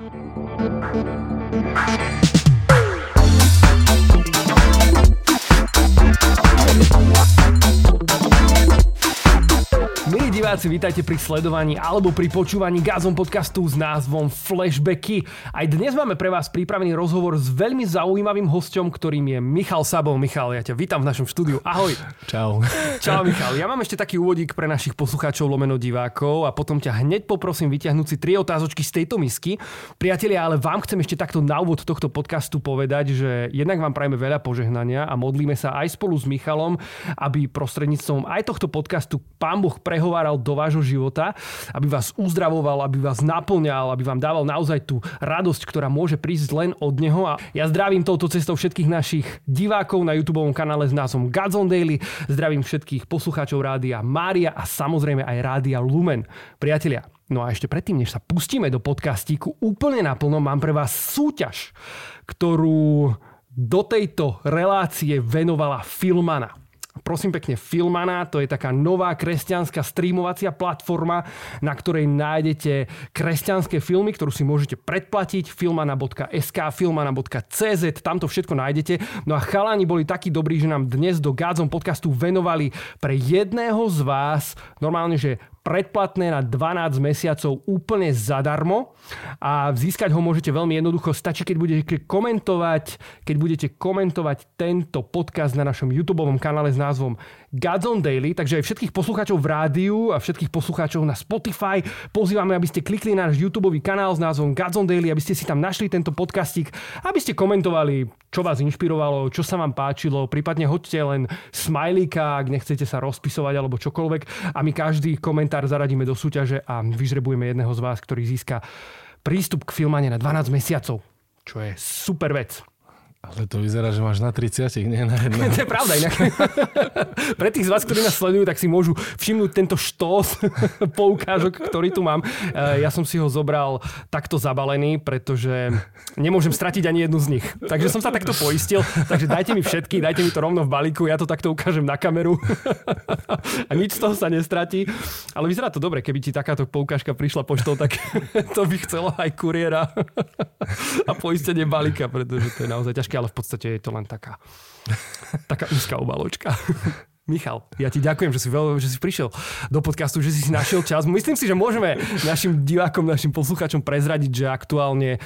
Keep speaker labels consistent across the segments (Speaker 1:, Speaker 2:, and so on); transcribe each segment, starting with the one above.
Speaker 1: Thank you. Diváci, vítajte pri sledovaní alebo pri počúvaní Gazom podcastu s názvom Flashbacky. Aj dnes máme pre vás pripravený rozhovor s veľmi zaujímavým hostom, ktorým je Michal Sabov. Michal, ja ťa vítam v našom štúdiu. Ahoj.
Speaker 2: Čau.
Speaker 1: Čau Michal, ja mám ešte taký úvodík pre našich poslucháčov lomeno divákov a potom ťa hneď poprosím vyťahnuť si tri otázočky z tejto misky. Priatelia, ale vám chcem ešte takto na úvod tohto podcastu povedať, že jednak vám prajeme veľa požehnania a modlíme sa aj spolu s Michalom, aby prostredníctvom aj tohto podcastu Pán Boh prehováral do vášho života, aby vás uzdravoval, aby vás naplňal, aby vám dával naozaj tú radosť, ktorá môže prísť len od Neho. A ja zdravím touto cestou všetkých našich divákov na YouTube kanále s názvom Godzone Daily. Zdravím všetkých poslucháčov rádia Mária a samozrejme aj rádia Lumen. Priatelia, No a ešte predtým, než sa pustíme do podcastíku úplne naplno, mám pre vás súťaž, ktorú do tejto relácie venovala Filmana. Prosím pekne, Filmana, to je taká nová kresťanská streamovacia platforma, na ktorej nájdete kresťanské filmy, ktorú si môžete predplatiť, filmana.sk, filmana.cz, tam to všetko nájdete. No a chalani boli takí dobrí, že nám dnes do Gádzom podcastu venovali pre jedného z vás normálne, že predplatné na 12 mesiacov úplne zadarmo a získať ho môžete veľmi jednoducho. Stačí, keď budete komentovať, keď budete komentovať tento podcast na našom YouTube kanále s názvom Godzone Daily, takže aj všetkých poslucháčov v rádiu a všetkých poslucháčov na Spotify. Pozývame, aby ste klikli na náš YouTube kanál s názvom Godzone Daily, aby ste si tam našli tento podcastik, aby ste komentovali, čo vás inšpirovalo, čo sa vám páčilo, prípadne hoďte len smajlíka, ak nechcete sa rozpisovať alebo čokoľvek. A my každý komentár zaradíme do súťaže a vyžrebujeme jedného z vás, ktorý získa prístup k filmane na 12 mesiacov, čo je super vec.
Speaker 2: Ale to vyzerá, že máš na 30, nie na jedno.
Speaker 1: to je pravda inak. Pre tých z vás, ktorí nás sledujú, tak si môžu všimnúť tento štos poukážok, ktorý tu mám. Eh, ja som si ho zobral takto zabalený, pretože nemôžem stratiť ani jednu z nich. Takže som sa takto poistil. Takže dajte mi všetky, dajte mi to rovno v balíku, ja to takto ukážem na kameru. A nič z toho sa nestratí. Ale vyzerá to dobre, keby ti takáto poukážka prišla poštou, tak to by chcelo aj kuriéra a poistenie balíka, pretože to je naozaj ťažké ťažké, ale v podstate je to len taká, taká úzká obaločka. Michal, ja ti ďakujem, že si, veľ, že si prišiel do podcastu, že si si našiel čas. Myslím si, že môžeme našim divákom, našim poslucháčom prezradiť, že aktuálne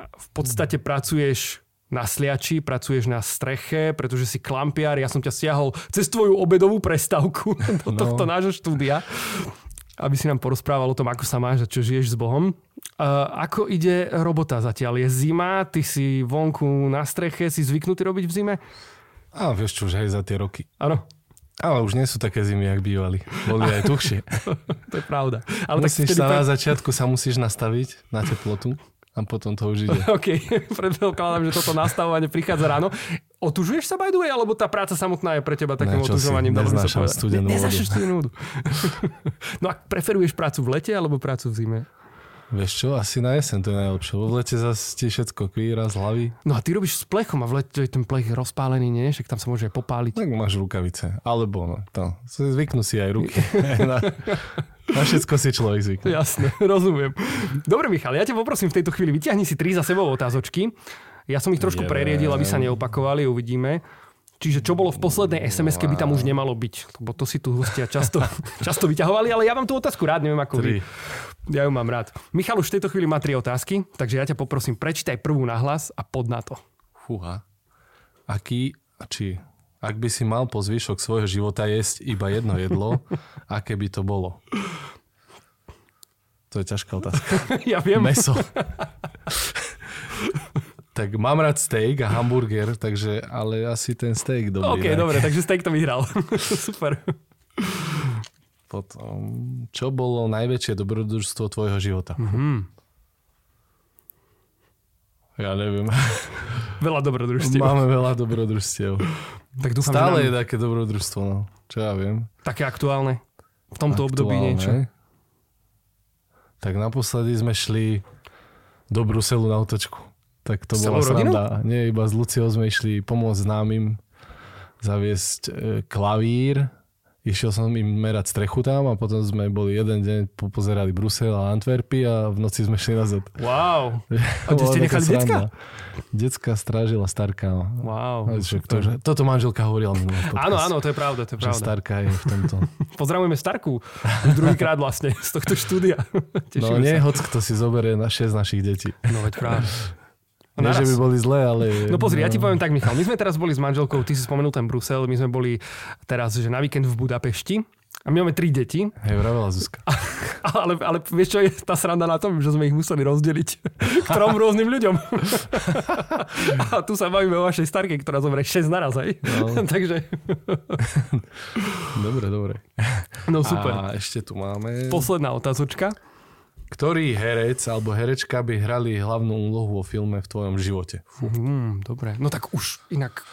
Speaker 1: v podstate pracuješ na sliači, pracuješ na streche, pretože si klampiar. Ja som ťa stiahol cez tvoju obedovú prestavku do no. tohto nášho štúdia, aby si nám porozprával o tom, ako sa máš a čo žiješ s Bohom. Uh, ako ide robota zatiaľ? Je zima, ty si vonku na streche, si zvyknutý robiť v zime?
Speaker 2: A vieš čo, už aj za tie roky.
Speaker 1: Áno.
Speaker 2: Ale už nie sú také zimy, jak bývali. Boli aj tuhšie.
Speaker 1: to je pravda.
Speaker 2: Ale musíš tak sa na začiatku sa musíš nastaviť na teplotu a potom to už ide.
Speaker 1: OK, predpokladám, že toto nastavovanie prichádza ráno. Otužuješ sa by the way, alebo tá práca samotná je pre teba takým ne, otužovaním?
Speaker 2: Neznášam studenú vodu.
Speaker 1: studenú vodu. no a preferuješ prácu v lete alebo prácu v zime?
Speaker 2: Vieš čo, asi na jesen to je najlepšie. V lete zase ti všetko kvíra z hlavy.
Speaker 1: No a ty robíš s plechom a v lete je ten plech rozpálený, nie? Však tam sa môže aj popáliť.
Speaker 2: Tak máš rukavice. Alebo no, to. Zvyknú si aj ruky. na, na všetko si človek zvykne.
Speaker 1: Jasne, rozumiem. Dobre, Michal, ja ťa poprosím v tejto chvíli, vyťahni si tri za sebou otázočky. Ja som ich trošku preriedil, aby sa neopakovali, uvidíme. Čiže čo bolo v poslednej sms by tam už nemalo byť. Lebo to si tu hostia často, často vyťahovali, ale ja vám tú otázku rád, neviem ako Tri. vy. Ja ju mám rád. Michal už v tejto chvíli má tri otázky, takže ja ťa poprosím, prečítaj prvú nahlas a pod na to.
Speaker 2: Fúha. Aký, či ak by si mal po zvyšok svojho života jesť iba jedno jedlo, aké by to bolo? To je ťažká otázka.
Speaker 1: ja viem.
Speaker 2: Meso. Tak mám rád steak a hamburger, takže, ale asi ten steak dobrý.
Speaker 1: OK, dobre, takže steak to vyhral. Super.
Speaker 2: Potom, čo bolo najväčšie dobrodružstvo tvojho života?
Speaker 1: Mm-hmm.
Speaker 2: Ja neviem.
Speaker 1: Veľa dobrodružstiev.
Speaker 2: Máme veľa dobrodružstiev. Tak dúfam, Stále nám... je také dobrodružstvo, no. Čo ja viem.
Speaker 1: Také aktuálne. V tomto aktuálne. období niečo.
Speaker 2: Tak naposledy sme šli do Bruselu na otočku. Tak to
Speaker 1: S
Speaker 2: bola
Speaker 1: sranda.
Speaker 2: Nie, iba s Luciou sme išli pomôcť známym zaviesť e, klavír, Išiel som im merať strechu tam a potom sme boli jeden deň, pozerali Brusel a Antwerpy a v noci sme šli nazad.
Speaker 1: Wow. A kde ste nechali decka?
Speaker 2: Decka strážila starka. No.
Speaker 1: Wow.
Speaker 2: Že, to, že, toto manželka hovorila mi
Speaker 1: Áno, áno, to je pravda, to je pravda.
Speaker 2: Starka je v tomto.
Speaker 1: Pozdravujeme Starku. Druhýkrát vlastne z tohto štúdia.
Speaker 2: no nie, hoď kto si zoberie na 6 našich detí.
Speaker 1: No veď práve.
Speaker 2: No Nie, že by boli zlé, ale...
Speaker 1: No pozri, no. ja ti poviem tak, Michal. My sme teraz boli s manželkou, ty si spomenul ten Brusel, my sme boli teraz že na víkend v Budapešti. A my máme tri deti.
Speaker 2: Hej, vravela Zuzka.
Speaker 1: ale, ale vieš čo je tá sranda na tom, že sme ich museli rozdeliť k trom rôznym ľuďom. a tu sa bavíme o vašej starke, ktorá zomre 6 naraz, hej? No. Takže...
Speaker 2: dobre, dobre.
Speaker 1: No super.
Speaker 2: A ešte tu máme...
Speaker 1: Posledná otázočka.
Speaker 2: Ktorý herec alebo herečka by hrali hlavnú úlohu vo filme v tvojom živote?
Speaker 1: Mm, dobre, no tak už inak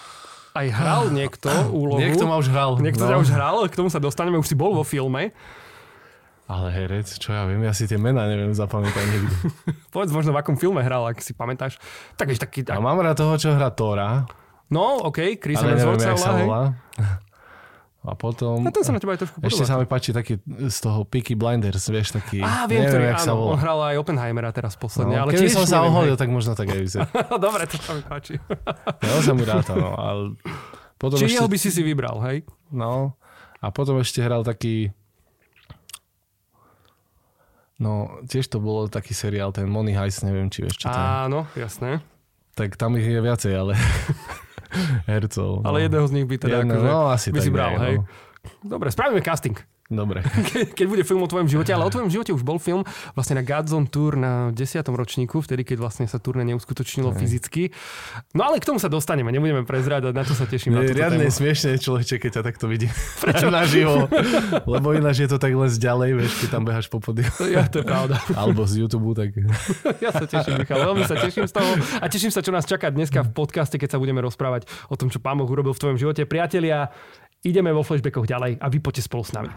Speaker 1: aj hral niekto úlohu.
Speaker 2: Niekto ma už hral.
Speaker 1: Niekto no. už hral, k tomu sa dostaneme, už si bol vo filme.
Speaker 2: Ale herec, čo ja viem, ja si tie mená neviem zapamätať nikdy.
Speaker 1: Povedz možno, v akom filme hral, ak si pamätáš. Tak, taký, tak...
Speaker 2: A mám rád toho, čo hrá Tora.
Speaker 1: No, OK, Chris Hemsworth sa volá.
Speaker 2: A potom...
Speaker 1: A ten sa na teba aj trošku
Speaker 2: Ešte sa mi páči taký z toho Peaky Blinders, vieš, taký...
Speaker 1: Á, viem, neviem, ktorý, áno, sa on hral aj Oppenheimera teraz posledne. No, ale
Speaker 2: keby som sa oholil, tak možno tak aj vyzerá.
Speaker 1: Dobre, to sa mi páči.
Speaker 2: ja sa mi ráta, no, ale...
Speaker 1: Potom Či ešte... jeho by si si vybral, hej?
Speaker 2: No, a potom ešte hral taký... No, tiež to bolo taký seriál, ten Money Heist, neviem, či vieš, čo to je.
Speaker 1: Áno, jasné.
Speaker 2: Tak tam ich je viacej, ale hercov.
Speaker 1: Ale no. jedného z nich by teda
Speaker 2: Jedno,
Speaker 1: akože,
Speaker 2: no, asi
Speaker 1: by si bral,
Speaker 2: nie,
Speaker 1: hej.
Speaker 2: No.
Speaker 1: Dobre, spravíme casting.
Speaker 2: Dobre.
Speaker 1: Ke, keď bude film o tvojom živote, ale o tvojom živote už bol film vlastne na Godzone Tour na 10. ročníku, vtedy, keď vlastne sa turné neuskutočnilo Aj. fyzicky. No ale k tomu sa dostaneme, nebudeme prezrádať, na to sa teším.
Speaker 2: Je riadne smiešne človeče, keď ťa takto vidím. Prečo? Naživo. Lebo ináč je to tak len ďalej, vieš, keď tam behaš po podiu.
Speaker 1: Ja, to je pravda.
Speaker 2: Alebo z YouTube, tak...
Speaker 1: ja sa teším, Michal, veľmi sa teším z toho a teším sa, čo nás čaká dneska v podcaste, keď sa budeme rozprávať o tom, čo Pán Boh urobil v tvojom živote. Priatelia, Ideme vo flashbackoch ďalej a vy poďte spolu s nami.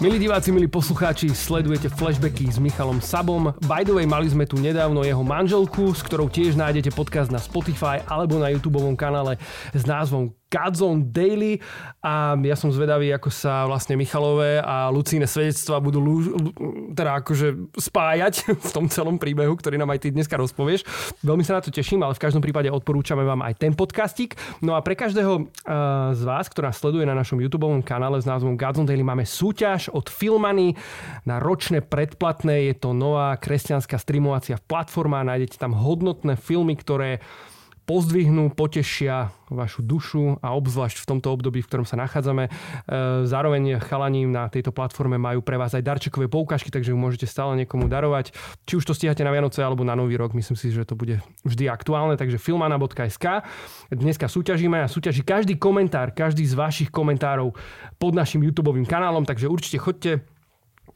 Speaker 1: Milí diváci, milí poslucháči, sledujete flashbacky s Michalom Sabom. By the way, mali sme tu nedávno jeho manželku, s ktorou tiež nájdete podcast na Spotify alebo na YouTube kanále s názvom Godzone Daily a ja som zvedavý, ako sa vlastne Michalové a Lucíne svedectva budú lú, teda akože spájať v tom celom príbehu, ktorý nám aj ty dneska rozpovieš. Veľmi sa na to teším, ale v každom prípade odporúčame vám aj ten podcastik. No a pre každého uh, z vás, ktorá sleduje na našom YouTube kanále s názvom Godzone Daily, máme súťaž od Filmany na ročné predplatné. Je to nová kresťanská streamovacia platforma. Nájdete tam hodnotné filmy, ktoré pozdvihnú, potešia vašu dušu a obzvlášť v tomto období, v ktorom sa nachádzame. E, zároveň chalani na tejto platforme majú pre vás aj darčekové poukážky, takže ju môžete stále niekomu darovať. Či už to stíhate na Vianoce alebo na Nový rok, myslím si, že to bude vždy aktuálne. Takže filmana.sk. Dneska súťažíme a súťaží každý komentár, každý z vašich komentárov pod našim YouTube kanálom, takže určite chodte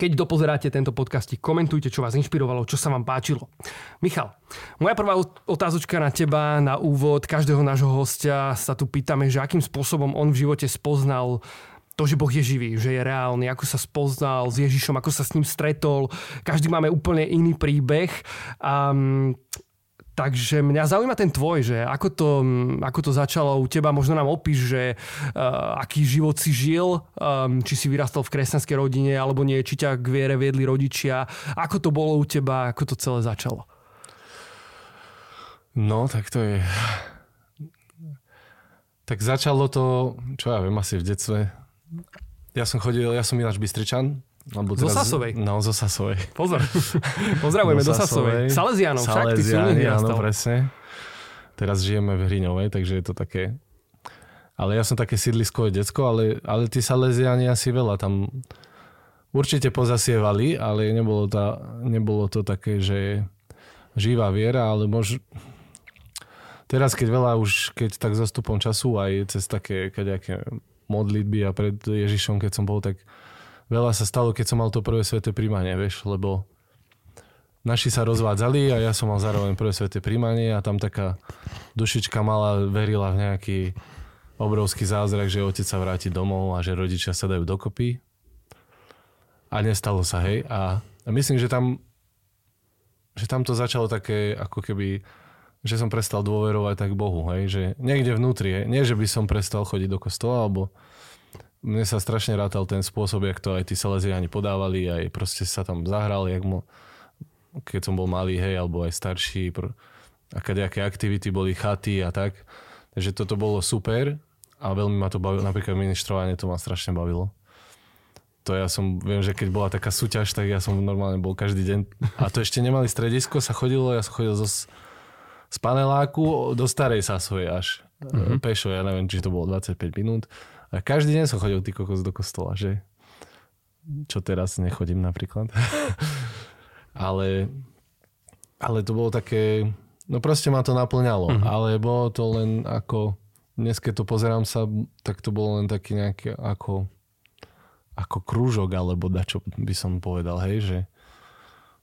Speaker 1: keď dopozeráte tento podcast, komentujte, čo vás inšpirovalo, čo sa vám páčilo. Michal, moja prvá otázočka na teba, na úvod každého nášho hostia sa tu pýtame, že akým spôsobom on v živote spoznal to, že Boh je živý, že je reálny, ako sa spoznal s Ježišom, ako sa s ním stretol. Každý máme úplne iný príbeh. Um, Takže mňa zaujíma ten tvoj, že ako to, ako to začalo u teba, možno nám opíš, že uh, aký život si žil, um, či si vyrastal v kresťanskej rodine, alebo nie, či ťa k viere viedli rodičia, ako to bolo u teba, ako to celé začalo?
Speaker 2: No, tak to je... Tak začalo to, čo ja viem, asi v detstve. Ja som chodil, ja som ináč Bystričan,
Speaker 1: teraz, zo Sasovej.
Speaker 2: No, zo Sasovej.
Speaker 1: Pozor. Pozdravujeme do Sasovej. Salesianov však, ty si
Speaker 2: áno, presne. Teraz žijeme v Hriňovej, takže je to také... Ale ja som také sídliskové decko, ale, ale tí Salesiani asi veľa tam určite pozasievali, ale nebolo, tá, nebolo to také, že živá viera, ale mož... Teraz, keď veľa už, keď tak zastupom času aj cez také kaďaké modlitby a pred Ježišom, keď som bol, tak veľa sa stalo, keď som mal to prvé sveté príjmanie, vieš, lebo naši sa rozvádzali a ja som mal zároveň prvé sveté príjmanie a tam taká dušička malá verila v nejaký obrovský zázrak, že otec sa vráti domov a že rodičia sa dajú dokopy. A nestalo sa, hej. A, a myslím, že tam, že tam to začalo také ako keby že som prestal dôverovať tak Bohu, hej, že niekde vnútri, hej, nie že by som prestal chodiť do kostola, alebo mne sa strašne rátal ten spôsob, jak to aj tí Salesiani podávali, aj proste sa tam zahral, jak mo, keď som bol malý, hej, alebo aj starší, pr- a nejaké aktivity boli chaty a tak. Takže toto bolo super a veľmi ma to bavilo, napríklad ministrovanie to ma strašne bavilo. To ja som, viem, že keď bola taká súťaž, tak ja som normálne bol každý deň. A to ešte nemali stredisko, sa chodilo, ja som chodil zo, z paneláku do starej Sasovej až mm-hmm. pešo, ja neviem, či to bolo 25 minút a každý deň som chodil ty kokos do kostola, že? Čo teraz nechodím napríklad. ale, ale to bolo také, no proste ma to naplňalo, mm-hmm. ale bolo to len ako, dnes keď to pozerám sa, tak to bolo len taký nejaký ako, ako krúžok, alebo čo by som povedal, hej, že,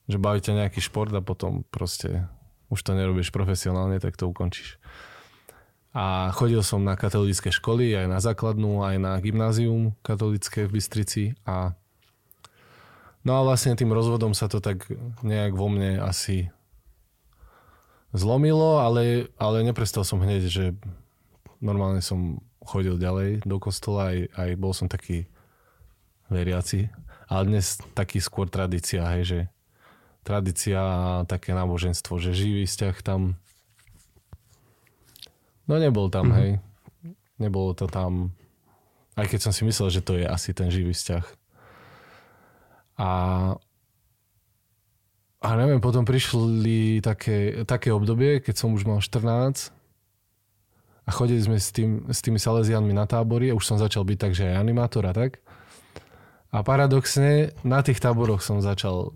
Speaker 2: že bavíte nejaký šport a potom proste už to nerobíš profesionálne, tak to ukončíš. A chodil som na katolické školy, aj na základnú, aj na gymnázium katolické v Bystrici. A no a vlastne tým rozvodom sa to tak nejak vo mne asi zlomilo, ale, ale neprestal som hneď, že normálne som chodil ďalej do kostola, aj, aj bol som taký veriaci. Ale dnes taký skôr tradícia, hej, že tradícia a také náboženstvo, že živý vzťah tam No nebol tam, mm-hmm. hej. Nebolo to tam, aj keď som si myslel, že to je asi ten živý vzťah. A a neviem, potom prišli také, také obdobie, keď som už mal 14 a chodili sme s, tým, s tými Salesianmi na tábory a už som začal byť tak, že aj animátor a tak. A paradoxne na tých táboroch som začal,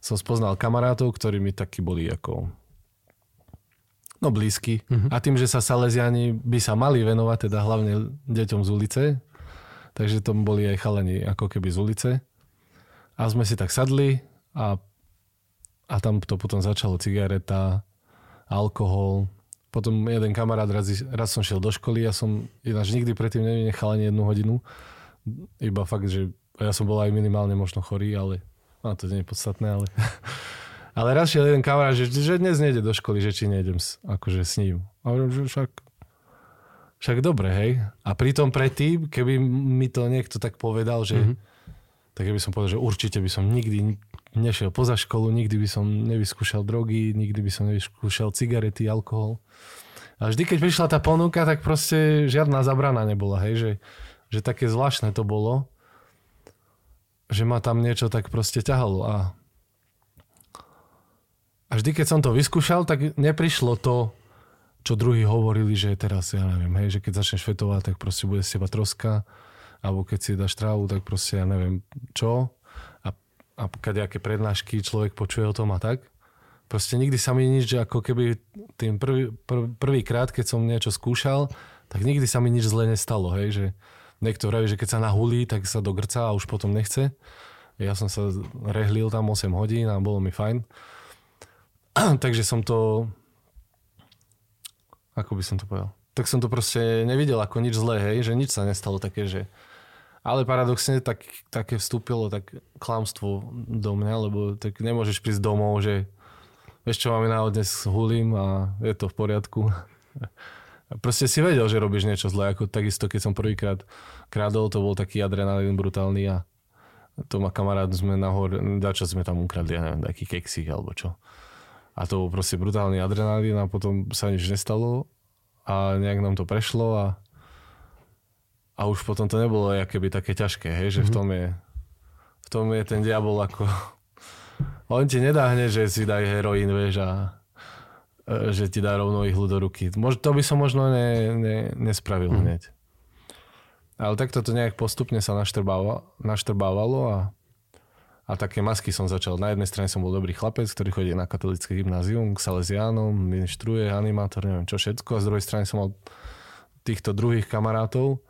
Speaker 2: som spoznal kamarátov, ktorí mi takí boli ako No blízky. Uh-huh. A tým, že sa Salesiani by sa mali venovať teda hlavne deťom z ulice, takže tom boli aj chalani ako keby z ulice. A sme si tak sadli a, a tam to potom začalo cigareta, alkohol. Potom jeden kamarát, raz, raz som šiel do školy, ja som ináč nikdy predtým nevynechal ani jednu hodinu. Iba fakt, že ja som bol aj minimálne možno chorý, ale no, to nie je podstatné, ale Ale raz šiel jeden kamarát, že, že dnes nejde do školy, že či nejdem s, akože s ním. A hovorím, že však, však dobre, hej. A pritom predtým, keby mi to niekto tak povedal, že mm-hmm. tak by som povedal, že určite by som nikdy nešiel poza školu, nikdy by som nevyskúšal drogy, nikdy by som nevyskúšal cigarety, alkohol. A vždy, keď prišla tá ponuka, tak proste žiadna zabrana nebola, hej, že, že také zvláštne to bolo, že ma tam niečo tak proste ťahalo a a vždy, keď som to vyskúšal, tak neprišlo to, čo druhí hovorili, že teraz, ja neviem, hej, že keď začneš fetovať, tak proste bude z teba troska, alebo keď si dáš trávu, tak proste ja neviem čo. A, a nejaké prednášky človek počuje o tom a tak. Proste nikdy sa mi nič, že ako keby tým prvý, prv, prvýkrát, keď som niečo skúšal, tak nikdy sa mi nič zle nestalo, hej, že niekto vraví, že keď sa nahulí, tak sa dogrca a už potom nechce. Ja som sa rehlil tam 8 hodín a bolo mi fajn. Takže som to... Ako by som to povedal? Tak som to proste nevidel ako nič zlé, hej, že nič sa nestalo také, že... Ale paradoxne tak, také vstúpilo tak klamstvo do mňa, lebo tak nemôžeš prísť domov, že vieš čo, máme na dnes hulím a je to v poriadku. Proste si vedel, že robíš niečo zlé, ako takisto, keď som prvýkrát krádol, to bol taký adrenalín brutálny a to ma kamarát sme nahor, dačo sme tam ukradli, ja neviem, taký keksík alebo čo. A to bol proste brutálny adrenalín a potom sa nič nestalo a nejak nám to prešlo a, a už potom to nebolo keby také ťažké, hej, že mm-hmm. v mhm. tom je v tom je ten diabol ako on ti nedá hneď, že si daj heroín, vieš, a e, že ti dá rovno ihlu do ruky. To by som možno ne, ne, nespravil mm. hneď. Ale takto to nejak postupne sa naštrbávalo a a také masky som začal. Na jednej strane som bol dobrý chlapec, ktorý chodí na katolické gymnázium, k Salesiánom, ministruje, animátor, neviem čo všetko. A z druhej strany som mal týchto druhých kamarátov,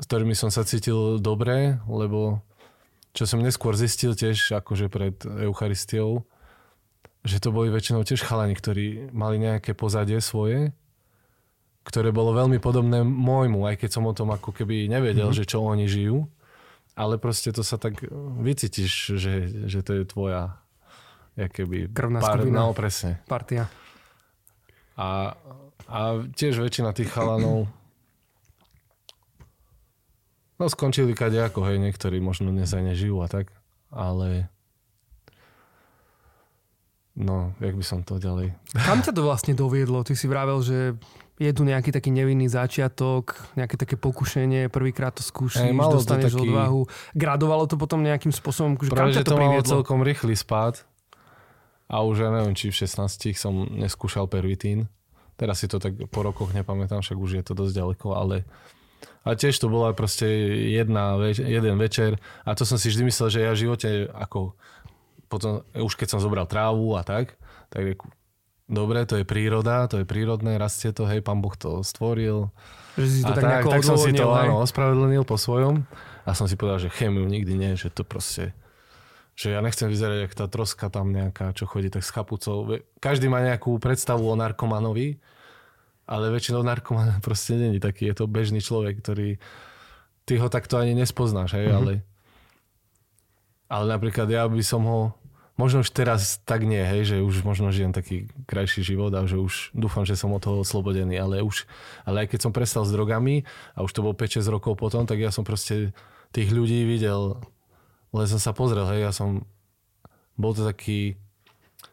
Speaker 2: s ktorými som sa cítil dobre, lebo čo som neskôr zistil tiež akože pred Eucharistiou, že to boli väčšinou tiež chalani, ktorí mali nejaké pozadie svoje, ktoré bolo veľmi podobné môjmu, aj keď som o tom ako keby nevedel, mm-hmm. že čo oni žijú ale proste to sa tak vycítiš, že, že to je tvoja keby
Speaker 1: krvná pár,
Speaker 2: skupina. No, presne.
Speaker 1: Partia.
Speaker 2: A, a tiež väčšina tých chalanov no skončili kadejako, hej, niektorí možno dnes aj nežijú a tak, ale no, jak by som to ďalej...
Speaker 1: Kam ťa to vlastne doviedlo? Ty si vravel, že je tu nejaký taký nevinný začiatok, nejaké také pokušenie, prvýkrát to skúšiš, hey, dostaneš taký... odvahu. Gradovalo to potom nejakým spôsobom, že kam ťa to, to priviedlo?
Speaker 2: celkom rýchly spád a už ja neviem, či v 16 som neskúšal pervitín. Teraz si to tak po rokoch nepamätám, však už je to dosť ďaleko, ale a tiež to bola proste jedna, jeden večer a to som si vždy myslel, že ja v živote ako potom, už keď som zobral trávu a tak, tak dobre, to je príroda, to je prírodné, rastie to, hej, pán Boh to stvoril.
Speaker 1: Že si to a tak, tak,
Speaker 2: tak som si to áno, ospravedlnil po svojom a som si povedal, že chemiu nikdy nie, že to proste že ja nechcem vyzerať, jak tá troska tam nejaká, čo chodí tak s chapucou. Každý má nejakú predstavu o narkomanovi, ale väčšinou narkoman proste není taký. Je to bežný človek, ktorý... Ty ho takto ani nespoznáš, hej, mm-hmm. ale... Ale napríklad ja by som ho... Možno už teraz tak nie, hej, že už možno žijem taký krajší život a že už dúfam, že som od toho oslobodený, ale už, ale aj keď som prestal s drogami a už to bol 5-6 rokov potom, tak ja som proste tých ľudí videl len som sa pozrel, hej, ja som, bol to taký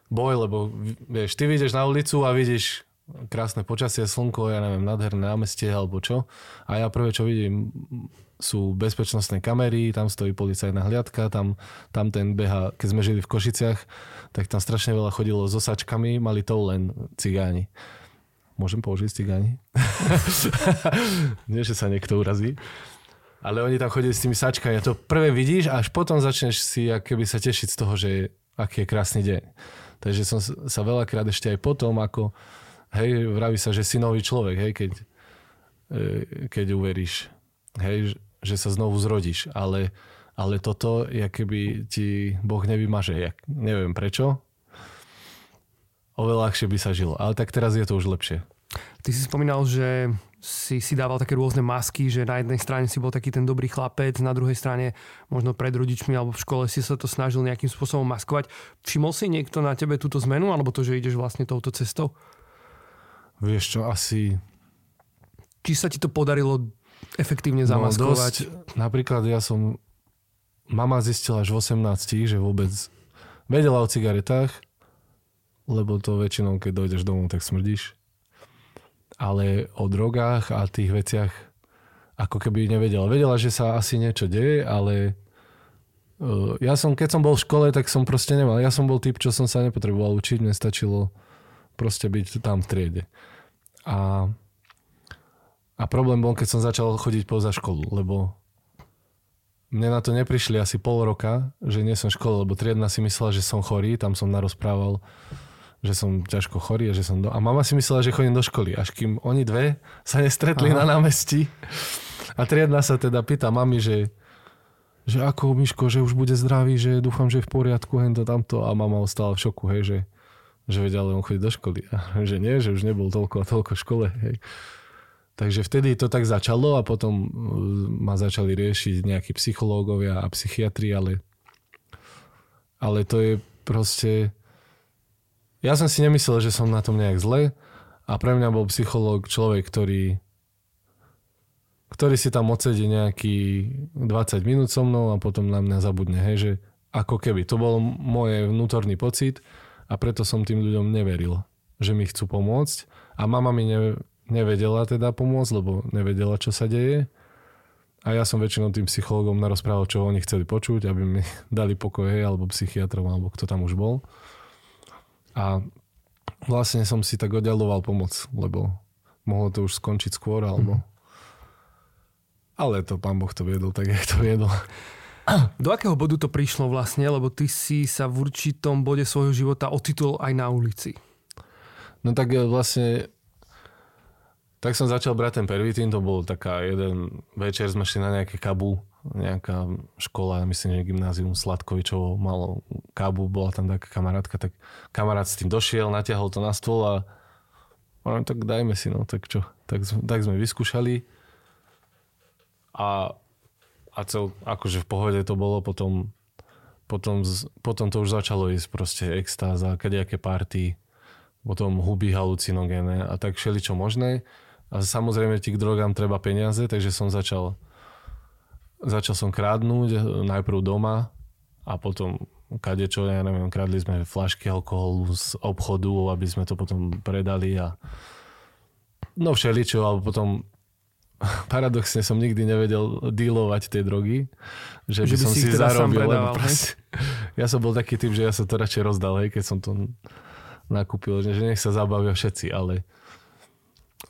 Speaker 2: boj, lebo vieš, ty vyjdeš na ulicu a vidíš krásne počasie, slnko, ja neviem, nádherné námestie alebo čo. A ja prvé, čo vidím, sú bezpečnostné kamery, tam stojí policajná hliadka, tam, tam ten beha, keď sme žili v Košiciach, tak tam strašne veľa chodilo s osačkami, mali to len cigáni. Môžem použiť cigáni? Nie, že sa niekto urazí. Ale oni tam chodili s tými sačkami a to prvé vidíš a až potom začneš si keby sa tešiť z toho, že aký je krásny deň. Takže som sa veľakrát ešte aj potom, ako hej, vraví sa, že si nový človek, hej, keď, e, keď uveríš, hej, že sa znovu zrodíš, ale, ale toto, je keby ti Boh nevymaže, jak, neviem prečo, oveľa ľahšie by sa žilo. Ale tak teraz je to už lepšie.
Speaker 1: Ty si spomínal, že si, si dával také rôzne masky, že na jednej strane si bol taký ten dobrý chlapec, na druhej strane možno pred rodičmi alebo v škole si sa to snažil nejakým spôsobom maskovať. Všimol si niekto na tebe túto zmenu alebo to, že ideš vlastne touto cestou?
Speaker 2: Vieš čo, asi...
Speaker 1: Či sa ti to podarilo efektívne zamaskovať?
Speaker 2: No, dosť, napríklad ja som... Mama zistila až v 18, že vôbec vedela o cigaretách, lebo to väčšinou, keď dojdeš domov, tak smrdíš ale o drogách a tých veciach ako keby nevedela. Vedela, že sa asi niečo deje, ale uh, ja som, keď som bol v škole, tak som proste nemal. Ja som bol typ, čo som sa nepotreboval učiť, mne stačilo proste byť tam v triede. A, a problém bol, keď som začal chodiť poza školu, lebo mne na to neprišli asi pol roka, že nie som v škole, lebo triedna si myslela, že som chorý, tam som narozprával že som ťažko chorý a že som do... A mama si myslela, že chodím do školy, až kým oni dve sa nestretli Aha. na námestí. A triedna sa teda pýta mami, že, že ako Miško, že už bude zdravý, že dúfam, že je v poriadku, hento tamto. A mama ostala v šoku, hej, že, že vedia, ale on chodí do školy. A že nie, že už nebol toľko a toľko v škole, hej. Takže vtedy to tak začalo a potom uh, ma začali riešiť nejakí psychológovia a psychiatri, ale, ale to je proste ja som si nemyslel, že som na tom nejak zle a pre mňa bol psychológ človek, ktorý ktorý si tam odsedí nejaký 20 minút so mnou a potom na mňa zabudne, hej, že ako keby. To bol môj vnútorný pocit a preto som tým ľuďom neveril, že mi chcú pomôcť a mama mi ne, nevedela teda pomôcť, lebo nevedela, čo sa deje. A ja som väčšinou tým psychologom narozprával, čo oni chceli počuť, aby mi dali pokoj, alebo psychiatrov, alebo kto tam už bol. A vlastne som si tak oddialoval pomoc, lebo mohlo to už skončiť skôr, alebo... Mm. Ale to pán Boh to viedol tak, jak to viedol.
Speaker 1: Do akého bodu to prišlo vlastne? Lebo ty si sa v určitom bode svojho života ocitol aj na ulici.
Speaker 2: No tak e, vlastne tak som začal brať ten pervitín, to bol taká jeden večer, sme šli na nejaké kabu nejaká škola, myslím, že gymnázium Sladkovičovo malo kábu, bola tam taká kamarátka, tak kamarát s tým došiel, natiahol to na stôl a no, tak dajme si, no, tak čo. Tak, tak sme vyskúšali a, a cel, akože v pohode to bolo, potom, potom, potom to už začalo ísť proste extáza, kadejaké party, potom huby halucinogéne a tak všeličo možné. A samozrejme ti k drogám treba peniaze, takže som začal začal som krádnuť najprv doma a potom kadečo, ja neviem, kradli sme flašky alkoholu z obchodu, aby sme to potom predali a no všeličo, alebo potom paradoxne som nikdy nevedel dealovať tie drogy, že, že by, by som si, si teda zarobil, lebo proste, ja som bol taký typ, že ja som to radšej rozdal, hej, keď som to nakúpil, že nech sa zabavia všetci, ale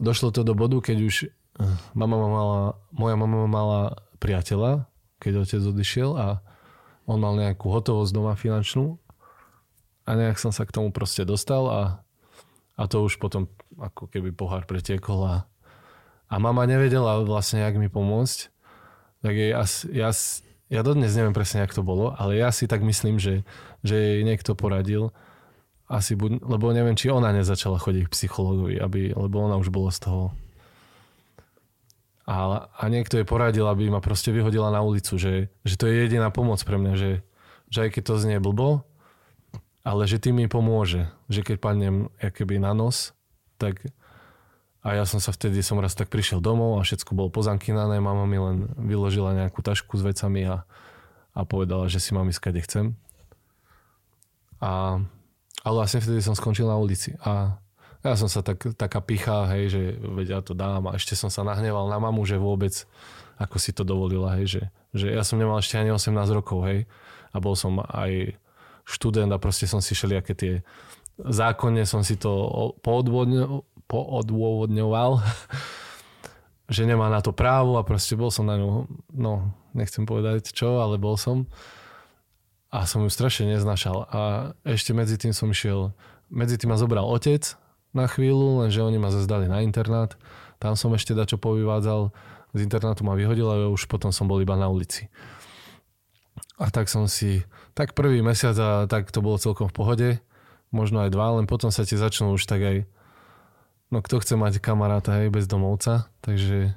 Speaker 2: došlo to do bodu, keď už eh, mama mala, moja mama mala priateľa, keď otec odišiel a on mal nejakú hotovosť doma finančnú a nejak som sa k tomu proste dostal a, a to už potom ako keby pohár pretiekol a, a mama nevedela vlastne, jak mi pomôcť. Tak ja, ja, ja dodnes neviem presne, jak to bolo, ale ja si tak myslím, že, že jej niekto poradil, asi buď, lebo neviem, či ona nezačala chodiť k psychologovi, aby, lebo ona už bola z toho a, a niekto je poradil, aby ma proste vyhodila na ulicu, že, že to je jediná pomoc pre mňa, že, že aj keď to znie blbo, ale že tým mi pomôže, že keď padnem keby na nos, tak a ja som sa vtedy, som raz tak prišiel domov a všetko bolo pozankinané, mama mi len vyložila nejakú tašku s vecami a, a povedala, že si mám ísť, kde chcem. A, ale vlastne vtedy som skončil na ulici a ja som sa tak, taká picha, hej, že veď ja to dám a ešte som sa nahneval na mamu, že vôbec ako si to dovolila, hej, že, že ja som nemal ešte ani 18 rokov, hej, a bol som aj študent a proste som si aké tie zákonne som si to poodôvodňoval, že nemá na to právo a proste bol som na ňu, no, nechcem povedať čo, ale bol som a som ju strašne neznašal a ešte medzi tým som išiel, medzi tým ma zobral otec na chvíľu, lenže oni ma zazdali na internát. Tam som ešte dačo povyvádzal. Z internátu ma vyhodil a už potom som bol iba na ulici. A tak som si, tak prvý mesiac a tak to bolo celkom v pohode. Možno aj dva, len potom sa ti začnú už tak aj, no kto chce mať kamaráta aj bez domovca, takže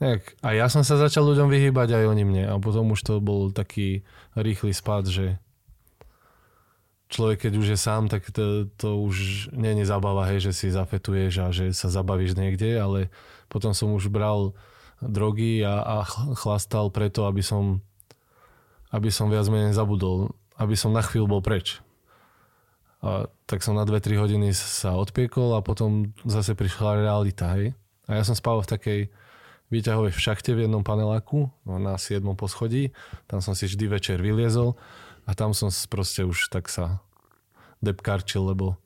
Speaker 2: nejak, a ja som sa začal ľuďom vyhýbať aj oni mne a potom už to bol taký rýchly spad, že človek, keď už je sám, tak to, to už nie je zabava, hej, že si zafetuješ a že sa zabavíš niekde, ale potom som už bral drogy a, a chlastal preto, aby som, aby som viac menej zabudol, aby som na chvíľu bol preč. A tak som na 2-3 hodiny sa odpiekol a potom zase prišla realita. Hej. A ja som spal v takej výťahovej v šachte v jednom paneláku no, na 7. poschodí. Tam som si vždy večer vyliezol a tam som proste už tak sa depkarčil, lebo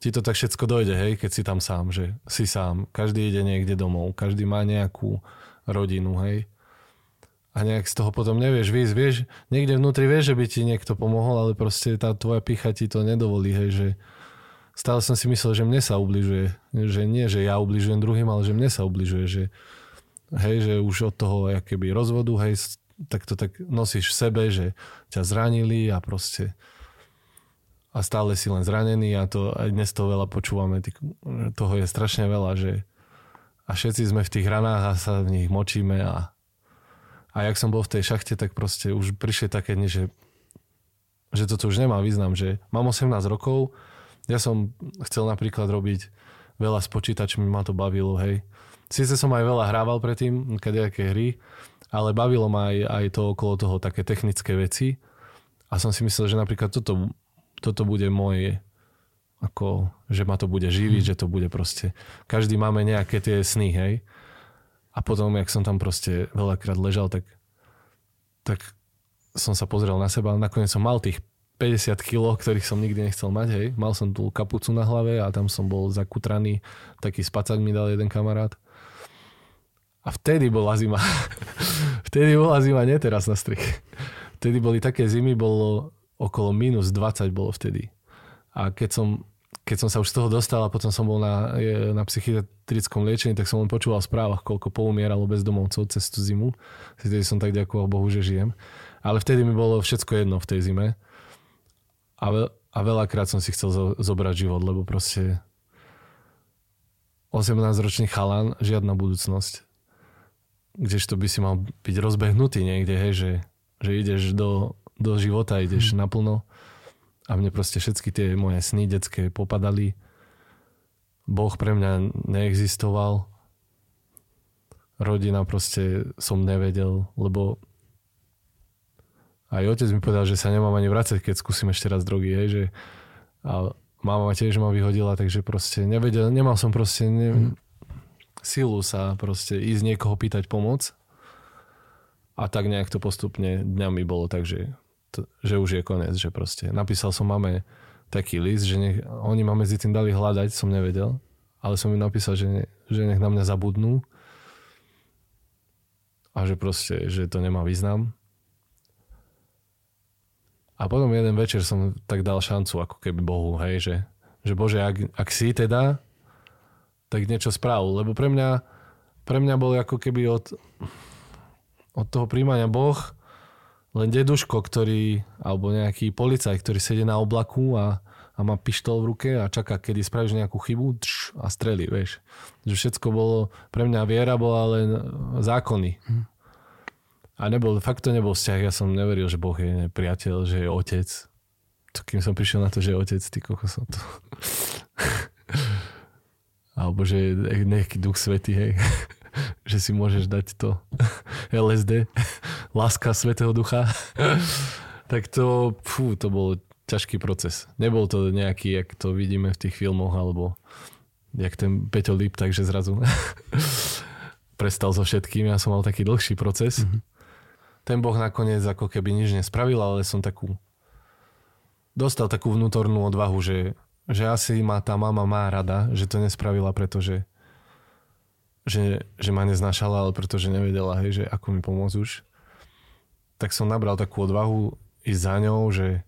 Speaker 2: ti to tak všetko dojde, hej, keď si tam sám, že si sám. Každý ide niekde domov, každý má nejakú rodinu, hej. A nejak z toho potom nevieš výjsť, vieš, niekde vnútri vieš, že by ti niekto pomohol, ale proste tá tvoja picha ti to nedovolí, hej, že stále som si myslel, že mne sa ubližuje. Že nie, že ja ubližujem druhým, ale že mne sa ubližuje, že hej, že už od toho keby rozvodu, hej, tak to tak nosíš v sebe, že ťa zranili a proste a stále si len zranený a to aj dnes to veľa počúvame, toho je strašne veľa, že a všetci sme v tých ranách a sa v nich močíme a, a jak som bol v tej šachte, tak proste už prišli také dni, že, že toto už nemá význam, že mám 18 rokov, ja som chcel napríklad robiť veľa s počítačmi, ma to bavilo, hej. Sice som aj veľa hrával predtým, kadejaké hry, ale bavilo ma aj, aj to okolo toho také technické veci a som si myslel, že napríklad toto, toto bude moje ako, že ma to bude živiť, hmm. že to bude proste, každý máme nejaké tie sny, hej. A potom, jak som tam proste veľakrát ležal, tak, tak som sa pozrel na seba, nakoniec som mal tých 50 kg, ktorých som nikdy nechcel mať, hej. Mal som tú kapucu na hlave a tam som bol zakutraný, taký spacák mi dal jeden kamarát. A vtedy bola zima. vtedy bola zima, nie teraz na strich. Vtedy boli také zimy, bolo okolo minus 20 bolo vtedy. A keď som, keď som sa už z toho dostal a potom som bol na, na psychiatrickom liečení, tak som len počúval v správach, koľko poumieralo bezdomovcov cez tú zimu. Vtedy som tak ďakoval Bohu, že žijem. Ale vtedy mi bolo všetko jedno v tej zime. A, veľ, a veľakrát som si chcel zo, zobrať život, lebo proste 18-ročný chalan, žiadna budúcnosť kdežto by si mal byť rozbehnutý niekde, hej, že, že ideš do, do života, ideš hmm. naplno a mne proste všetky tie moje sny detské popadali Boh pre mňa neexistoval. Rodina proste som nevedel, lebo aj otec mi povedal, že sa nemám ani vrácať, keď skúsim ešte raz drogy, hej, že a mama tiež ma vyhodila, takže proste nevedel, nemal som proste ne, mm. Silu sa proste ísť niekoho pýtať pomoc. A tak nejak to postupne dňami bolo, takže to, že už je koniec, že proste napísal som mame taký list, že nech, oni ma medzi tým dali hľadať, som nevedel, ale som im napísal, že, ne, že nech na mňa zabudnú a že proste, že to nemá význam. A potom jeden večer som tak dal šancu ako keby Bohu, hej, že, že Bože, ak, ak si teda, tak niečo správ, lebo pre mňa, pre mňa bol ako keby od, od toho príjmania Boh len deduško, ktorý, alebo nejaký policaj, ktorý sedí na oblaku a, a má pištol v ruke a čaká, kedy spravíš nejakú chybu tš, a strelí, vieš. Že všetko bolo, pre mňa viera bola len zákony. Hm. A nebol, fakt to nebol vzťah, ja som neveril, že Boh je priateľ, že je otec. To, kým som prišiel na to, že je otec, ty koko som to... alebo že nejaký duch svetý, hej. že si môžeš dať to LSD, láska Svetého Ducha, tak to, fú, to bol ťažký proces. Nebol to nejaký, jak to vidíme v tých filmoch, alebo jak ten Peťo Lip, takže zrazu prestal so všetkým. Ja som mal taký dlhší proces. Mm-hmm. Ten Boh nakoniec ako keby nič nespravil, ale som takú dostal takú vnútornú odvahu, že, že asi ma tá mama má rada, že to nespravila, pretože že, že ma neznášala, ale pretože nevedela, hej, že ako mi pomôcť už. Tak som nabral takú odvahu ísť za ňou, že,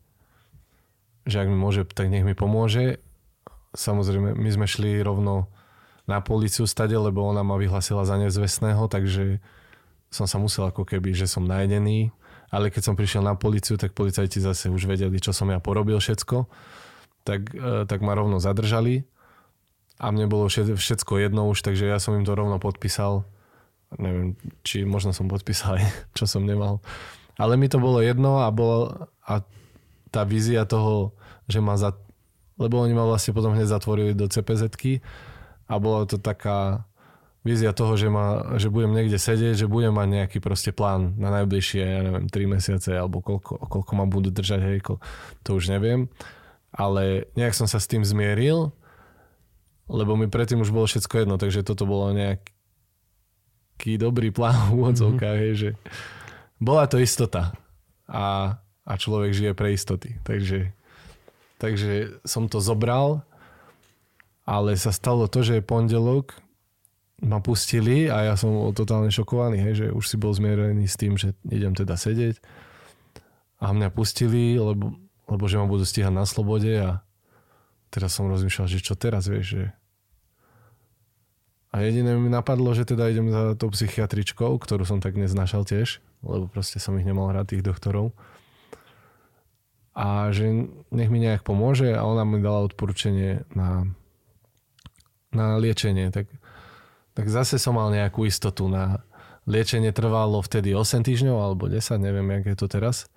Speaker 2: že ak mi môže, tak nech mi pomôže. Samozrejme, my sme šli rovno na policiu stade, lebo ona ma vyhlasila za nezvestného, takže som sa musel ako keby, že som najedený. Ale keď som prišiel na policiu, tak policajti zase už vedeli, čo som ja porobil všetko. Tak, e, tak ma rovno zadržali a mne bolo všetko jedno už, takže ja som im to rovno podpísal. Neviem, či možno som podpísal aj, čo som nemal. Ale mi to bolo jedno a, bolo, a tá vízia toho, že ma za... Lebo oni ma vlastne potom hneď zatvorili do cpz a bola to taká vízia toho, že, ma, že budem niekde sedieť, že budem mať nejaký proste plán na najbližšie, ja neviem, 3 mesiace alebo koľko, koľko ma budú držať, hej, to už neviem. Ale nejak som sa s tým zmieril lebo mi predtým už bolo všetko jedno, takže toto bolo nejaký dobrý plán v úvodzovkách, mm-hmm. že bola to istota a, a človek žije pre istoty. Takže, takže som to zobral, ale sa stalo to, že pondelok ma pustili a ja som totálne šokovaný, hej, že už si bol zmierený s tým, že idem teda sedieť a mňa pustili, lebo, lebo že ma budú stíhať na slobode a teraz som rozmýšľal, že čo teraz, vieš, že a jediné mi napadlo, že teda idem za tou psychiatričkou, ktorú som tak neznášal tiež, lebo proste som ich nemal hrať tých doktorov. A že nech mi nejak pomôže a ona mi dala odporúčanie na, na liečenie. Tak, tak zase som mal nejakú istotu na liečenie trvalo vtedy 8 týždňov alebo 10, neviem, jak je to teraz.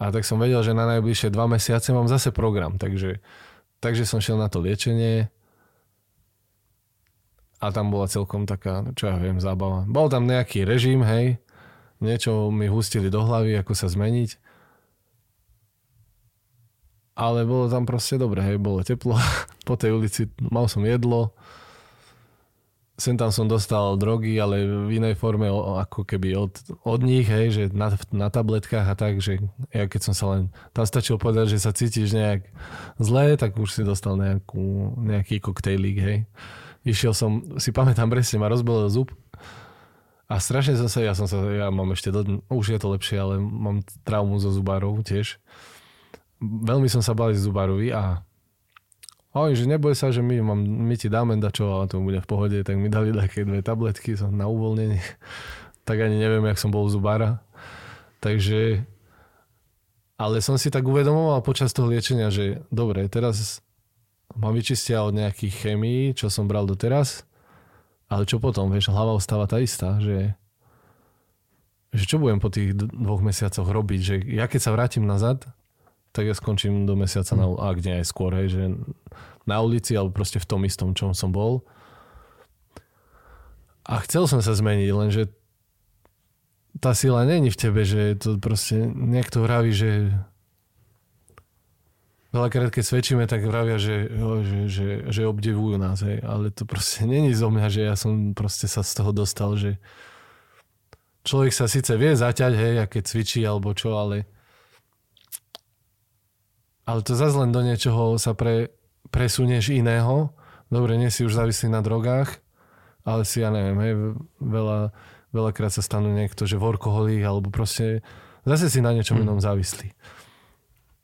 Speaker 2: A tak som vedel, že na najbližšie dva mesiace mám zase program, takže, takže som šiel na to liečenie a tam bola celkom taká, čo ja viem, zábava. Bol tam nejaký režim, hej, niečo mi hustili do hlavy, ako sa zmeniť. Ale bolo tam proste dobre, hej, bolo teplo. po tej ulici mal som jedlo. Sem tam som dostal drogy, ale v inej forme ako keby od, od nich, hej, že na, na tabletkách a tak, že ja keď som sa len, tam stačilo povedať, že sa cítiš nejak zle, tak už si dostal nejakú, nejaký koktejlík, hej išiel som, si pamätám presne, ma rozbolil zub a strašne som sa, ja som sa, ja mám ešte, do, už je to lepšie, ale mám traumu zo zubárov tiež. Veľmi som sa bál zubárovi a Oj, že neboj sa, že my, mám, my ti dáme dačo a to bude v pohode, tak mi dali také dve tabletky, som na uvoľnenie. tak ani neviem, jak som bol u zubára. Takže, ale som si tak uvedomoval počas toho liečenia, že dobre, teraz ma vyčistia od nejakých chemií, čo som bral doteraz, ale čo potom, vieš, hlava ostáva tá istá, že, že čo budem po tých dvoch mesiacoch robiť, že ja keď sa vrátim nazad, tak ja skončím do mesiaca, na, ak nie aj skôr, hej, že na ulici alebo proste v tom istom, čom som bol. A chcel som sa zmeniť, lenže tá sila není v tebe, že to proste niekto vraví, že veľakrát keď svedčíme, tak vravia, že, že, že, že obdivujú nás, hej. ale to proste není zo mňa, že ja som proste sa z toho dostal, že človek sa síce vie zaťať, hej, a keď cvičí alebo čo, ale ale to zase len do niečoho sa pre, presunieš iného. Dobre, nie si už závislý na drogách, ale si, ja neviem, hej, veľa, veľakrát sa stanú niekto, že workoholík, alebo proste zase si na niečom mm. inom závislý.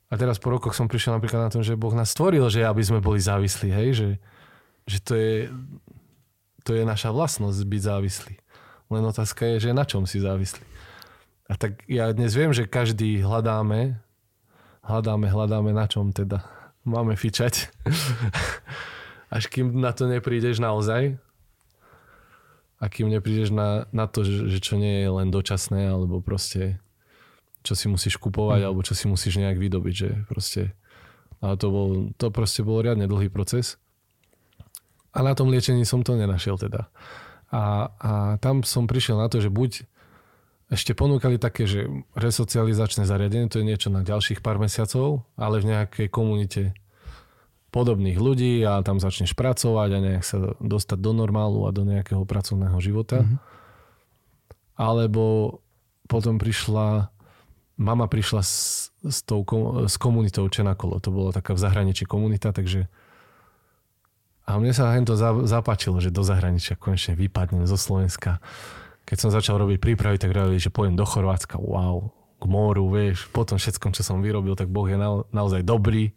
Speaker 2: A teraz po rokoch som prišiel napríklad na tom, že Boh nás stvoril, že aby sme boli závislí, hej, že, že to, je, to je naša vlastnosť byť závislý. Len otázka je, že na čom si závislý. A tak ja dnes viem, že každý hľadáme, hľadáme, hľadáme na čom teda máme fičať. Až kým na to neprídeš naozaj, a kým neprídeš na, na to, že, že čo nie je len dočasné, alebo proste čo si musíš kupovať, mm. alebo čo si musíš nejak vydobiť, že proste ale to, bol, to proste bol riadne dlhý proces. A na tom liečení som to nenašiel teda. A, a tam som prišiel na to, že buď ešte ponúkali také, že resocializačné zariadenie, to je niečo na ďalších pár mesiacov, ale v nejakej komunite podobných ľudí a tam začneš pracovať a nejak sa dostať do normálu a do nejakého pracovného života. Mm-hmm. Alebo potom prišla mama prišla s, s, tou, s komunitou Čenakolo. To bola taká v zahraničí komunita, takže a mne sa hento zapáčilo, že do zahraničia konečne vypadnem zo Slovenska. Keď som začal robiť prípravy, tak hovorili, že pojem do Chorvátska, wow, k moru, vieš, po tom všetkom, čo som vyrobil, tak Boh je na, naozaj dobrý.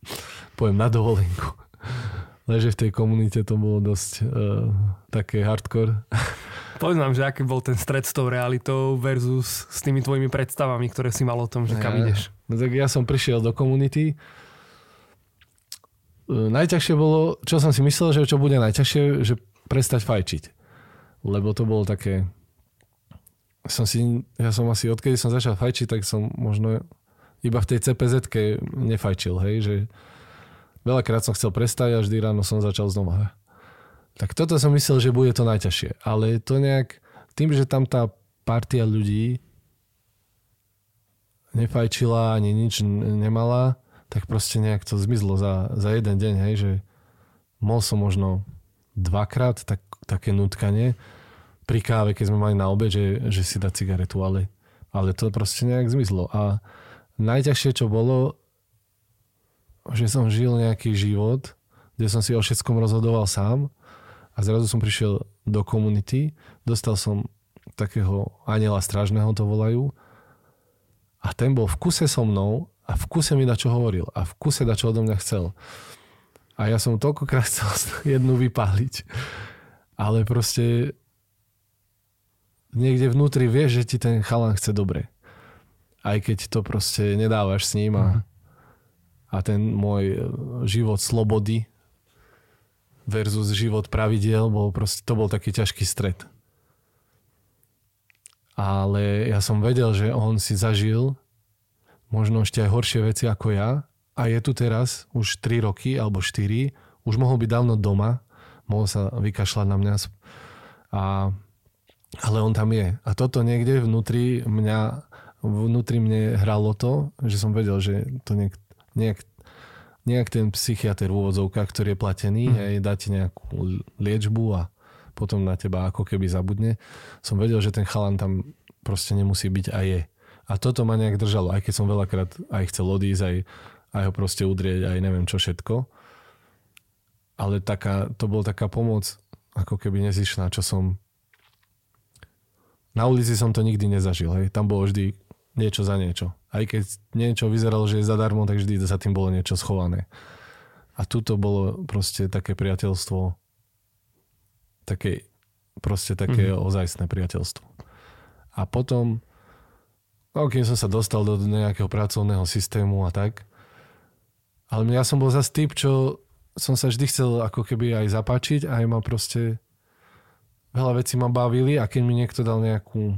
Speaker 2: pojem na dovolenku. Leže v tej komunite to bolo dosť uh, také hardcore.
Speaker 1: Povedz nám, že aký bol ten stred s tou realitou versus s tými tvojimi predstavami, ktoré si mal o tom, že kam ja, ideš.
Speaker 2: No tak ja som prišiel do komunity. E, najťažšie bolo, čo som si myslel, že čo bude najťažšie, že prestať fajčiť. Lebo to bolo také... Som si, ja som asi, odkedy som začal fajčiť, tak som možno iba v tej cpz nefajčil, hej, že veľakrát som chcel prestať a vždy ráno som začal znova. Tak toto som myslel, že bude to najťažšie. Ale to nejak, tým, že tam tá partia ľudí nefajčila ani nič nemala, tak proste nejak to zmizlo za, za jeden deň, hej, že mohol som možno dvakrát tak, také nutkanie pri káve, keď sme mali na obed, že, že si dá cigaretu, ale, ale to proste nejak zmizlo. A najťažšie, čo bolo, že som žil nejaký život, kde som si o všetkom rozhodoval sám a zrazu som prišiel do komunity, dostal som takého aniela strážneho to volajú a ten bol v kuse so mnou a v kuse mi čo hovoril a v kuse čo odo mňa chcel. A ja som toľkokrát chcel jednu vypáliť. Ale proste niekde vnútri vieš, že ti ten chalan chce dobre. Aj keď to proste nedávaš s ním a, mhm. a ten môj život slobody versus život pravidiel, bol proste, to bol taký ťažký stred. Ale ja som vedel, že on si zažil možno ešte aj horšie veci ako ja a je tu teraz už 3 roky alebo 4, už mohol byť dávno doma, mohol sa vykašľať na mňa a, ale on tam je. A toto niekde vnútri mňa vnútri mne hralo to, že som vedel, že to nejak, nejak nejak ten psychiatr v úvodzovkách, ktorý je platený, mm. hej, dá ti nejakú liečbu a potom na teba ako keby zabudne. Som vedel, že ten chalan tam proste nemusí byť a je. A toto ma nejak držalo, aj keď som veľakrát aj chcel odísť, aj, aj ho proste udrieť, aj neviem čo všetko. Ale taká, to bol taká pomoc, ako keby nezišná, čo som... Na ulici som to nikdy nezažil, hej. Tam bolo vždy niečo za niečo. Aj keď niečo vyzeralo, že je zadarmo, tak vždy za tým bolo niečo schované. A tuto bolo proste také priateľstvo, také, proste také mm-hmm. ozajstné priateľstvo. A potom, no, keď som sa dostal do nejakého pracovného systému a tak, ale ja som bol zase typ, čo som sa vždy chcel ako keby aj zapáčiť a aj ma proste veľa vecí ma bavili a keď mi niekto dal nejakú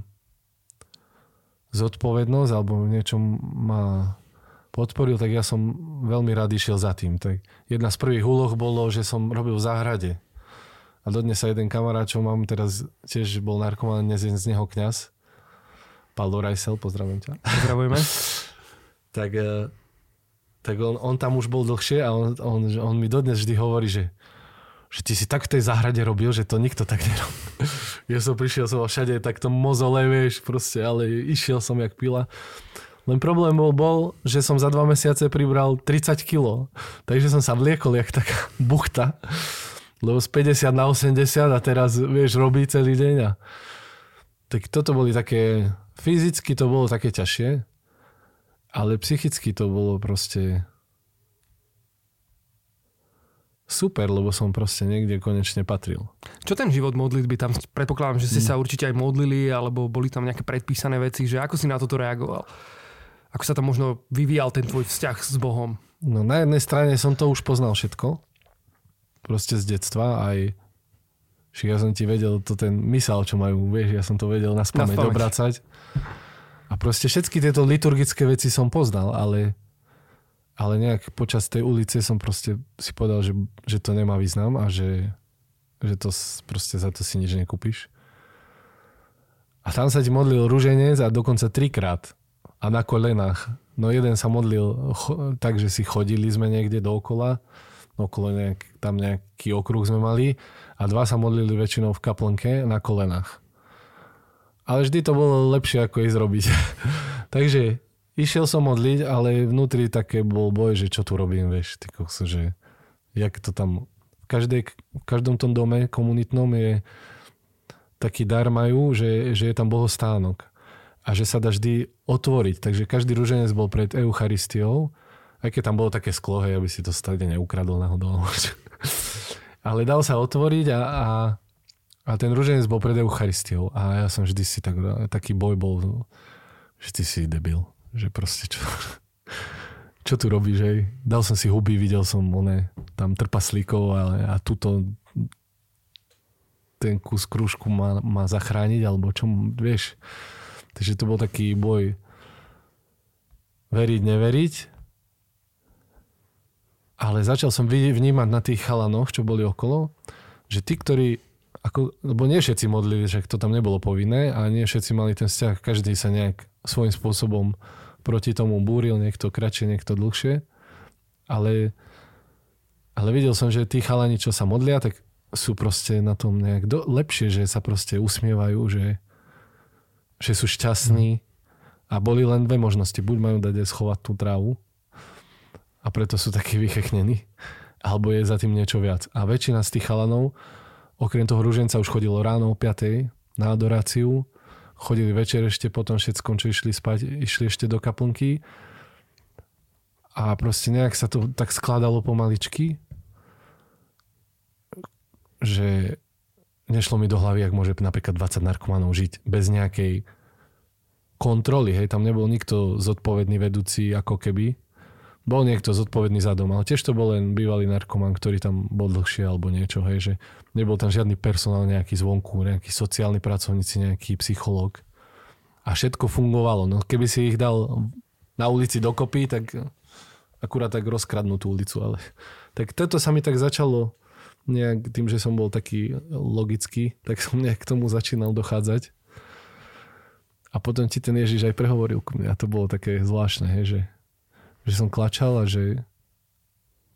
Speaker 2: zodpovednosť alebo v niečom ma podporil, tak ja som veľmi rád išiel za tým. Tak jedna z prvých úloh bolo, že som robil v záhrade. A dodnes sa jeden kamarát, čo mám teraz, tiež bol narkoman, dnes je z neho kňaz. Paulo Rajsel, pozdravím ťa.
Speaker 1: Pozdravujeme.
Speaker 2: tak eh, tak on, on tam už bol dlhšie a on, on, on mi dodnes vždy hovorí, že že ty si tak v tej záhrade robil, že to nikto tak nerobil. ja som prišiel som všade takto mozole, vieš, proste, ale išiel som jak pila. Len problém bol, bol, že som za dva mesiace pribral 30 kg. Takže som sa vliekol jak taká buchta. Lebo z 50 na 80 a teraz, vieš, robí celý deň. A... Tak toto boli také, fyzicky to bolo také ťažšie, ale psychicky to bolo proste super, lebo som proste niekde konečne patril.
Speaker 1: Čo ten život modlitby? Tam predpokladám, že ste mm. sa určite aj modlili, alebo boli tam nejaké predpísané veci, že ako si na toto reagoval? Ako sa tam možno vyvíjal ten tvoj vzťah s Bohom?
Speaker 2: No na jednej strane som to už poznal všetko. Proste z detstva aj však ja som ti vedel to ten mysel, čo majú, vieš, ja som to vedel na spameť obracať. A proste všetky tieto liturgické veci som poznal, ale ale nejak počas tej ulice som proste si povedal, že, že to nemá význam a že, že to proste za to si nič nekúpiš. A tam sa ti modlil rúženec a dokonca trikrát a na kolenách. No jeden sa modlil cho, tak, že si chodili sme niekde dookola, okolo nejak, tam nejaký okruh sme mali a dva sa modlili väčšinou v kaplnke na kolenách. Ale vždy to bolo lepšie, ako ísť robiť. Takže Išiel som modliť, ale vnútri také bol boj, že čo tu robím, vieš, ty kokso, že jak to tam, v, každej, v každom tom dome komunitnom je taký dar majú, že, že je tam bohostánok a že sa dá vždy otvoriť. Takže každý rúženec bol pred Eucharistiou, aj keď tam bolo také sklo, aby si to stade neukradol náhodou. ale dal sa otvoriť a, a, a ten rúženec bol pred Eucharistiou. A ja som vždy si tak, taký boj bol, že ty si debil že proste čo, čo tu robíš, hej. Dal som si huby, videl som one, tam trpaslíkov ale, a tuto ten kus krúžku má, má zachrániť, alebo čo, vieš. Takže to bol taký boj veriť, neveriť. Ale začal som vnímať na tých chalanoch, čo boli okolo, že tí, ktorí ako, lebo nie všetci modlili, že to tam nebolo povinné a nie všetci mali ten vzťah, každý sa nejak svojím spôsobom proti tomu búril, niekto kratšie, niekto dlhšie. Ale, ale videl som, že tí chalani, čo sa modlia, tak sú proste na tom nejak do, lepšie, že sa proste usmievajú, že, že sú šťastní. A boli len dve možnosti. Buď majú dať schovať tú trávu a preto sú takí vychechnení, alebo je za tým niečo viac. A väčšina z tých chalanov, okrem toho rúženca už chodilo ráno o 5. na adoráciu chodili večer ešte potom všetkom, čo išli spať, išli ešte do kaplnky a proste nejak sa to tak skladalo pomaličky, že nešlo mi do hlavy, ak môže napríklad 20 narkomanov žiť bez nejakej kontroly, hej, tam nebol nikto zodpovedný vedúci ako keby. Bol niekto zodpovedný za dom, ale tiež to bol len bývalý narkoman, ktorý tam bol dlhšie alebo niečo, hej, že nebol tam žiadny personál nejaký zvonku, nejakí sociálni pracovníci, nejaký psychológ. A všetko fungovalo. No keby si ich dal na ulici dokopy, tak akurát tak rozkradnú tú ulicu. Ale... Tak toto sa mi tak začalo nejak tým, že som bol taký logický, tak som nejak k tomu začínal dochádzať. A potom ti ten Ježiš aj prehovoril ku mne a to bolo také zvláštne, hej, že že som klačal a že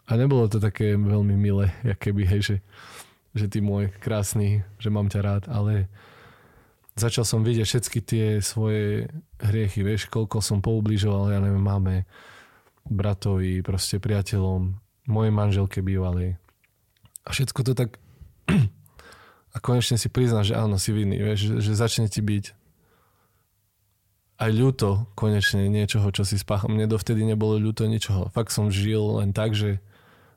Speaker 2: a nebolo to také veľmi milé, keby, hej, že, že ty môj krásny, že mám ťa rád, ale začal som vidieť všetky tie svoje hriechy, vieš, koľko som poubližoval, ja neviem, máme bratovi, proste priateľom, mojej manželke bývalej. A všetko to tak a konečne si prizná, že áno, si vinný, vieš, že, že začne ti byť aj ľúto konečne niečoho, čo si spáchal. Mne dovtedy nebolo ľúto ničoho. Fakt som žil len tak, že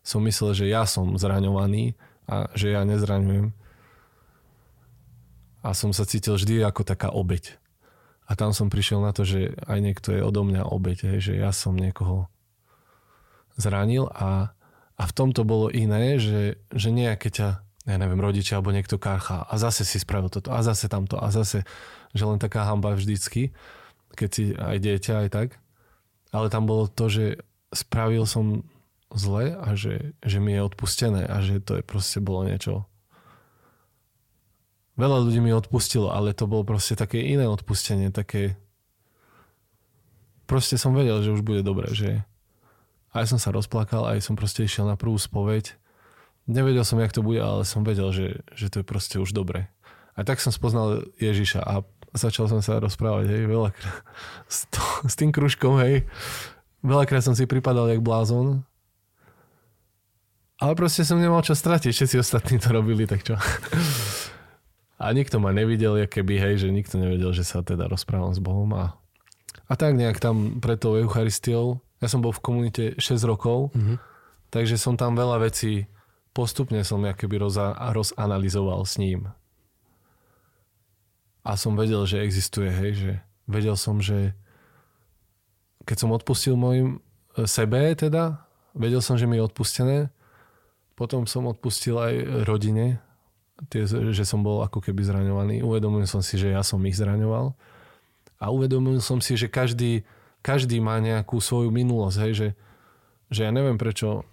Speaker 2: som myslel, že ja som zraňovaný a že ja nezraňujem. A som sa cítil vždy ako taká obeď. A tam som prišiel na to, že aj niekto je odo mňa obeď, hej, že ja som niekoho zranil a, a v tomto bolo iné, že, že nejaké ťa, ja neviem, rodičia alebo niekto kácha a zase si spravil toto a zase tamto a zase, že len taká hamba vždycky keď si aj dieťa, aj tak. ale tam bolo to, že spravil som zle a že, že mi je odpustené a že to je proste bolo niečo. Veľa ľudí mi odpustilo, ale to bolo proste také iné odpustenie, také... Proste som vedel, že už bude dobre, že aj som sa rozplakal, aj som proste išiel na prvú spoveď. Nevedel som, jak to bude, ale som vedel, že, že to je proste už dobre. A tak som spoznal Ježiša a začal som sa rozprávať, hej, veľakrát s, to, s tým kružkom, hej. Veľakrát som si pripadal jak blázon ale proste som nemal čo stratiť, všetci ostatní to robili, tak čo. A nikto ma nevidel, keby, hej, že nikto nevedel, že sa teda rozprávam s Bohom a, a tak nejak tam pred tou Eucharistiou, ja som bol v komunite 6 rokov, mm-hmm. takže som tam veľa vecí postupne som keby roza, rozanalizoval s ním. A som vedel, že existuje, hej, že vedel som, že keď som odpustil mojim e, sebe teda, vedel som, že mi je odpustené, potom som odpustil aj rodine, tie, že som bol ako keby zraňovaný. Uvedomil som si, že ja som ich zraňoval. A uvedomil som si, že každý, každý má nejakú svoju minulosť. Hej, že, že ja neviem, prečo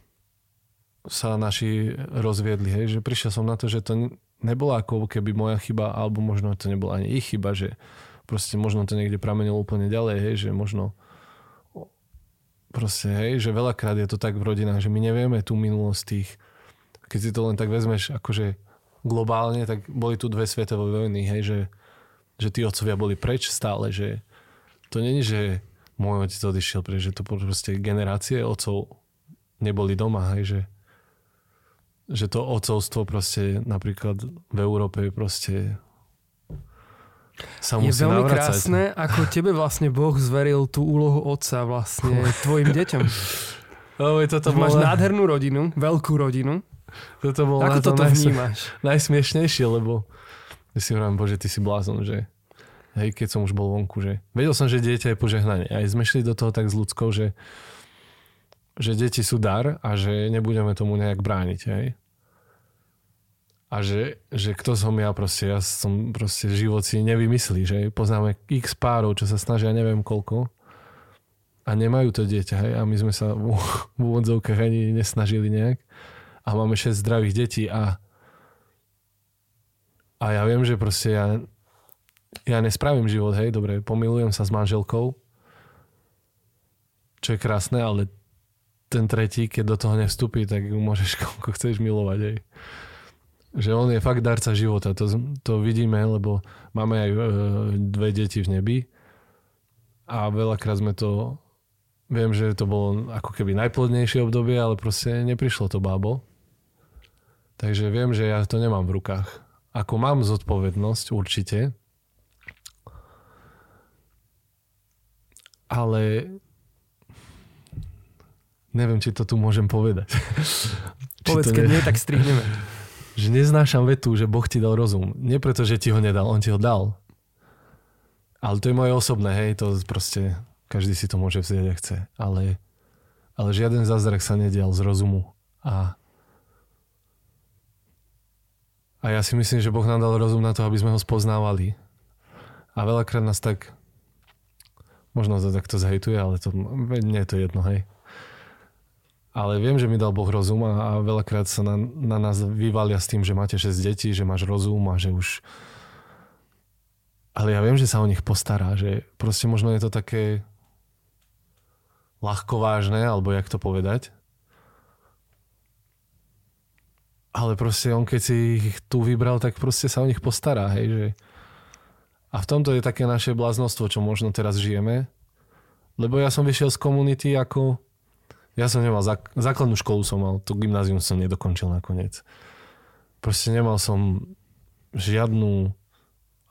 Speaker 2: sa naši rozviedli. Hej, že prišiel som na to, že to nebola ako keby moja chyba, alebo možno to nebola ani ich chyba, že proste možno to niekde pramenilo úplne ďalej, hej, že možno proste, hej, že veľakrát je to tak v rodinách, že my nevieme tú minulosť tých, keď si to len tak vezmeš akože globálne, tak boli tu dve svetové vojny, hej, že, že tí otcovia boli preč stále, že to není, že môj otec odišiel preč, že to proste generácie otcov neboli doma, hej, že, že to otcovstvo proste napríklad v Európe proste sa musí
Speaker 1: Je veľmi
Speaker 2: navracať.
Speaker 1: krásne, ako tebe vlastne Boh zveril tú úlohu otca vlastne tvojim deťom.
Speaker 2: Oh, toto
Speaker 1: Máš nádhernú rodinu, veľkú rodinu
Speaker 2: toto bolo
Speaker 1: Ako toto
Speaker 2: najsm-
Speaker 1: vnímaš?
Speaker 2: najsmiešnejšie, lebo ja si hovorím, bože, ty si blázon, že hej, keď som už bol vonku, že vedel som, že dieťa je požehnanie. Aj sme šli do toho tak s ľudskou, že, že deti sú dar a že nebudeme tomu nejak brániť, hej. A že, že kto som ja proste, ja som proste život si nevymyslí, že? Poznáme x párov, čo sa snažia neviem koľko a nemajú to dieťa, hej, a my sme sa v, v úvodzovkách ani nesnažili nejak. A máme 6 zdravých detí a a ja viem, že proste ja, ja nespravím život, hej, dobre, pomilujem sa s manželkou, čo je krásne, ale ten tretí, keď do toho nevstúpi, tak ju môžeš koľko chceš milovať, hej. Že on je fakt darca života, to, to vidíme, lebo máme aj e, dve deti v nebi a veľakrát sme to, viem, že to bolo ako keby najplodnejšie obdobie, ale proste neprišlo to bábo. Takže viem, že ja to nemám v rukách. Ako mám zodpovednosť, určite. Ale neviem, či to tu môžem povedať.
Speaker 1: Povedz, keď nie, tak strihneme.
Speaker 2: Že neznášam vetu, že Boh ti dal rozum. Nie preto, že ti ho nedal, on ti ho dal. Ale to je moje osobné, hej, to proste každý si to môže vziať, ak chce. Ale, ale žiaden zázrak sa nedial z rozumu. A a ja si myslím, že Boh nám dal rozum na to, aby sme ho spoznávali. A veľakrát nás tak, možno to takto zhejtuje, ale to, nie je to jedno, hej. Ale viem, že mi dal Boh rozum a, a veľakrát sa na, na nás vyvalia s tým, že máte 6 detí, že máš rozum a že už... Ale ja viem, že sa o nich postará, že proste možno je to také ľahko vážne, alebo jak to povedať. ale proste on keď si ich tu vybral, tak proste sa o nich postará, hej, že... A v tomto je také naše bláznostvo, čo možno teraz žijeme. Lebo ja som vyšiel z komunity ako... Ja som nemal, zák- základnú školu som mal, to gymnázium som nedokončil nakoniec. Proste nemal som žiadnu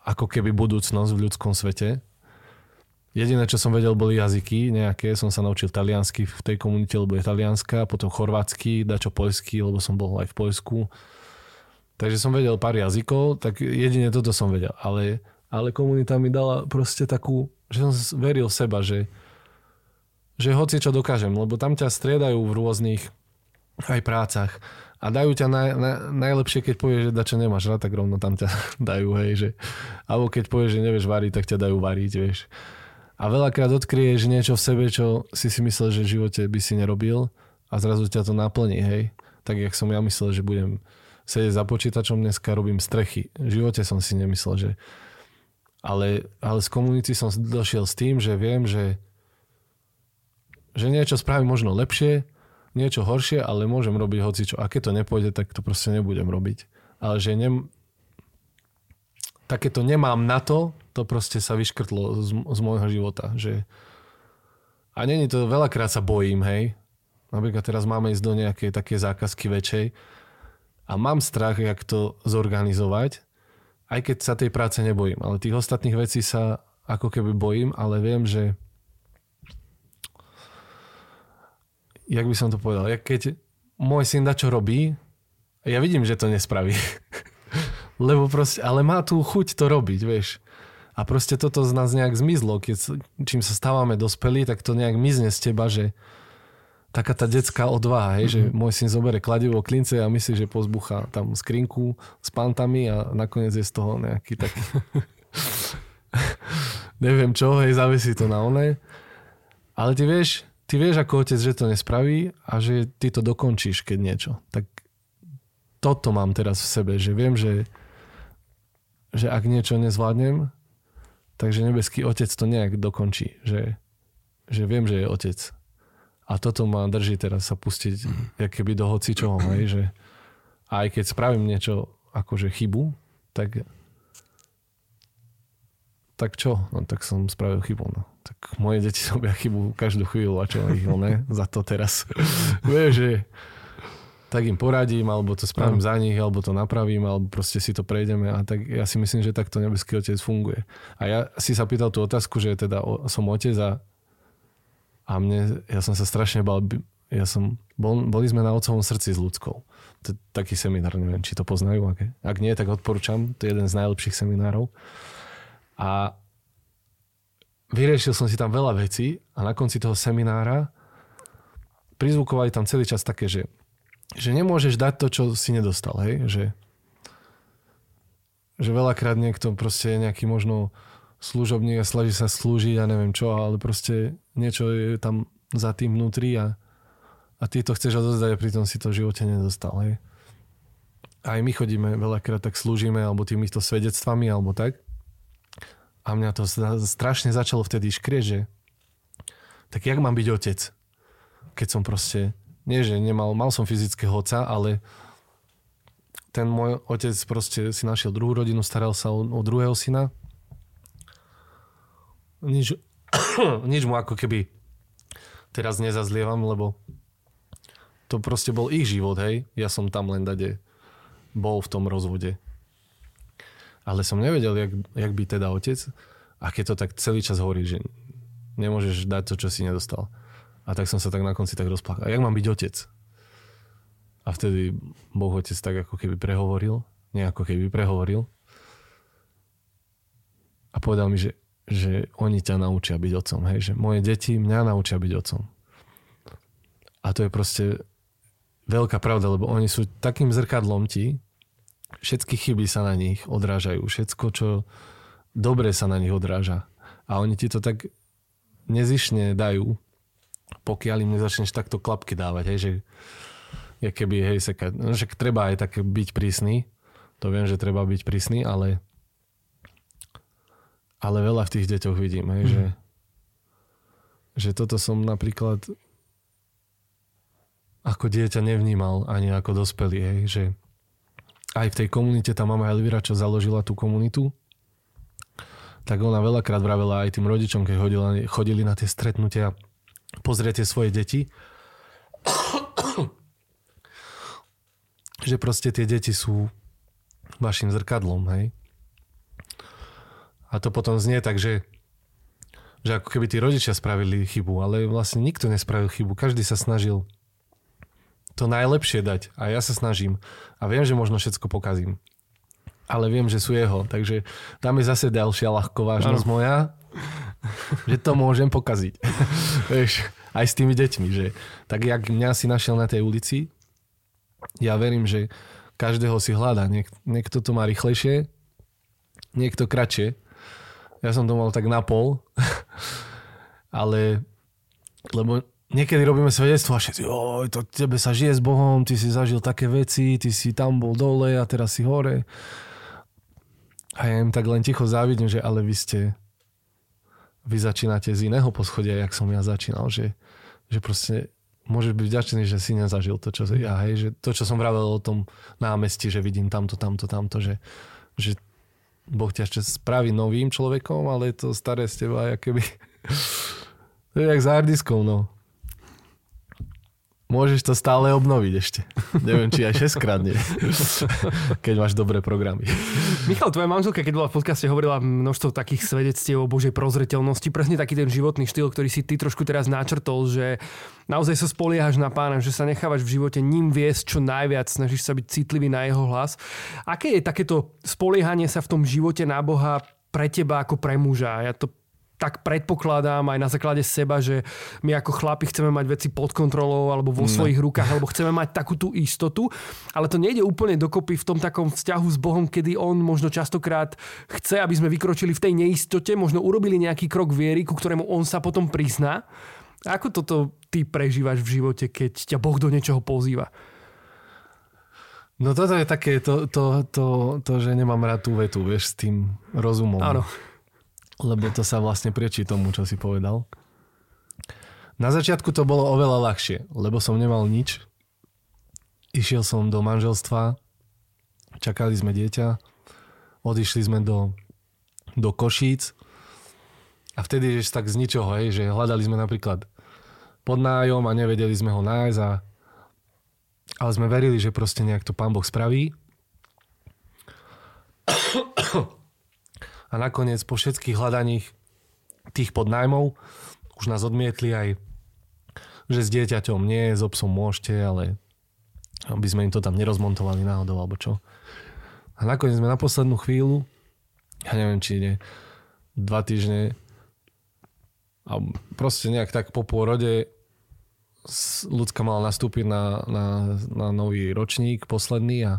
Speaker 2: ako keby budúcnosť v ľudskom svete. Jediné, čo som vedel, boli jazyky nejaké. Som sa naučil taliansky v tej komunite, lebo je talianska, potom chorvátsky, dačo poľský, lebo som bol aj v Poľsku. Takže som vedel pár jazykov, tak jedine toto som vedel. Ale, ale komunita mi dala proste takú, že som veril seba, že, že hoci čo dokážem, lebo tam ťa striedajú v rôznych aj prácach a dajú ťa naj, naj, najlepšie, keď povieš, že dačo nemáš rád, tak rovno tam ťa dajú, hej, že, alebo keď povieš, že nevieš variť, tak ťa dajú variť, vieš A veľakrát odkryješ niečo v sebe, čo si si myslel, že v živote by si nerobil a zrazu ťa to naplní, hej. Tak jak som ja myslel, že budem sedieť za počítačom, dneska robím strechy. V živote som si nemyslel, že... Ale, ale z komunity som došiel s tým, že viem, že, že niečo spravím možno lepšie, niečo horšie, ale môžem robiť hocičo. A keď to nepôjde, tak to proste nebudem robiť. Ale že ne, takéto nemám na to, to proste sa vyškrtlo z, z môjho života. Že... A není to, veľakrát sa bojím, hej. Napríklad teraz máme ísť do nejakej také zákazky väčšej a mám strach, jak to zorganizovať, aj keď sa tej práce nebojím. Ale tých ostatných vecí sa ako keby bojím, ale viem, že jak by som to povedal, keď môj syn čo robí, ja vidím, že to nespraví. Lebo proste, ale má tú chuť to robiť, vieš. A proste toto z nás nejak zmizlo. Keď, čím sa stávame dospelí, tak to nejak mizne z teba, že taká tá detská odvaha, hej, mm-hmm. že môj syn zobere kladivo klince a myslí, že pozbucha tam skrinku s pantami a nakoniec je z toho nejaký taký neviem čo, hej, zavesí to na one. Ale ty vieš, ty vieš ako otec, že to nespraví a že ty to dokončíš, keď niečo. Tak toto mám teraz v sebe, že viem, že že ak niečo nezvládnem, takže nebeský otec to nejak dokončí. Že, že viem, že je otec. A toto ma drží teraz sa pustiť mm. keby do hoci čoho, hej, že aj keď spravím niečo akože chybu, tak tak čo? No tak som spravil chybu. No. Tak moje deti robia chybu každú chvíľu a čo ich ne, za to teraz. Vieš, že tak im poradím, alebo to spravím no. za nich, alebo to napravím, alebo proste si to prejdeme a tak ja si myslím, že takto nebeský otec funguje. A ja si sa pýtal tú otázku, že teda som otec a, a mne, ja som sa strašne bal, ja som, bol, boli sme na otcovom srdci s ľudskou. To je taký seminár, neviem, či to poznajú. Ak, ak nie, tak odporúčam, to je jeden z najlepších seminárov. A vyriešil som si tam veľa vecí a na konci toho seminára prizvukovali tam celý čas také, že že nemôžeš dať to, čo si nedostal, hej? Že, že veľakrát niekto proste nejaký možno služobník a snaží sa slúžiť a neviem čo, ale proste niečo je tam za tým vnútri a, a ty to chceš odozdať a pritom si to v živote nedostal, hej? Aj my chodíme veľakrát tak slúžime alebo týmito svedectvami alebo tak. A mňa to strašne začalo vtedy škrieť, že tak jak mám byť otec, keď som proste nie, že nemal, mal som fyzického otca, ale ten môj otec proste si našiel druhú rodinu, staral sa o, o druhého syna. Nič, nič mu ako keby teraz nezazlievam, lebo to proste bol ich život, hej. Ja som tam len dade bol v tom rozvode. Ale som nevedel, jak, jak by teda otec. A keď to tak celý čas hovorí, že nemôžeš dať to, čo si nedostal. A tak som sa tak na konci tak rozplakal. A jak mám byť otec? A vtedy Boh otec tak ako keby prehovoril, nie ako keby prehovoril. A povedal mi, že, že oni ťa naučia byť otcom. Hej? Že moje deti mňa naučia byť otcom. A to je proste veľká pravda, lebo oni sú takým zrkadlom ti, všetky chyby sa na nich odrážajú, všetko, čo dobre sa na nich odráža. A oni ti to tak nezišne dajú, pokiaľ im nezačneš takto klapky dávať, hej, že je keby, hej, seka, no, že treba aj tak byť prísny, to viem, že treba byť prísny, ale ale veľa v tých deťoch vidím, hej, mm. že, že toto som napríklad ako dieťa nevnímal ani ako dospelý, hej, že aj v tej komunite, tá mama Elvira, čo založila tú komunitu, tak ona veľakrát vravela aj tým rodičom, keď chodila, chodili na tie stretnutia, pozriete svoje deti, že proste tie deti sú vašim zrkadlom, hej. A to potom znie tak, že, že ako keby tí rodičia spravili chybu, ale vlastne nikto nespravil chybu, každý sa snažil to najlepšie dať a ja sa snažím a viem, že možno všetko pokazím. Ale viem, že sú jeho, takže tam je zase ďalšia ľahkovážnosť moja, že to môžem pokaziť. Vieš, aj s tými deťmi, že tak jak mňa si našiel na tej ulici, ja verím, že každého si hľadá. Niek- niekto to má rýchlejšie, niekto kratšie. Ja som to mal tak na pol Ale, lebo niekedy robíme svedectvo a všetci, oj, to tebe sa žije s Bohom, ty si zažil také veci, ty si tam bol dole a teraz si hore. A ja im tak len ticho závidím, že ale vy ste, vy začínate z iného poschodia, jak som ja začínal, že, že proste môžeš byť vďačný, že si nezažil to, čo ja, hej, že to, čo som vravel o tom námestí, že vidím tamto, tamto, tamto, že, že Boh ťa ešte spraví novým človekom, ale to staré z teba, keby... to je jak za hardiskou, no. Môžeš to stále obnoviť ešte. Neviem, či aj 6 krát nie. keď máš dobré programy.
Speaker 1: Michal, tvoja manželka, keď bola v podcaste, hovorila množstvo takých svedectiev o Božej prozreteľnosti. Presne taký ten životný štýl, ktorý si ty trošku teraz načrtol, že naozaj sa spoliehaš na pána, že sa nechávaš v živote ním viesť čo najviac, snažíš sa byť citlivý na jeho hlas. Aké je takéto spoliehanie sa v tom živote na Boha pre teba ako pre muža? Ja to tak predpokladám aj na základe seba, že my ako chlapi chceme mať veci pod kontrolou alebo vo svojich rukách, alebo chceme mať takú tú istotu, ale to nejde úplne dokopy v tom takom vzťahu s Bohom, kedy on možno častokrát chce, aby sme vykročili v tej neistote, možno urobili nejaký krok viery, ku ktorému on sa potom prizná. Ako toto ty prežívaš v živote, keď ťa Boh do niečoho pozýva?
Speaker 2: No toto je také, to, to, to, to, že nemám rád tú vetu, vieš, s tým rozumom.
Speaker 1: Áno
Speaker 2: lebo to sa vlastne priečí tomu, čo si povedal. Na začiatku to bolo oveľa ľahšie, lebo som nemal nič. Išiel som do manželstva, čakali sme dieťa, odišli sme do, do Košíc a vtedy, že tak z ničoho, hej, že hľadali sme napríklad podnájom a nevedeli sme ho nájsť a ale sme verili, že proste nejak to pán Boh spraví. A nakoniec po všetkých hľadaních tých podnajmov už nás odmietli aj, že s dieťaťom nie, s obsom môžete, ale aby sme im to tam nerozmontovali náhodou alebo čo. A nakoniec sme na poslednú chvíľu, ja neviem, či nie, dva týždne a proste nejak tak po pôrode ľudská mala nastúpiť na, na, na nový ročník, posledný a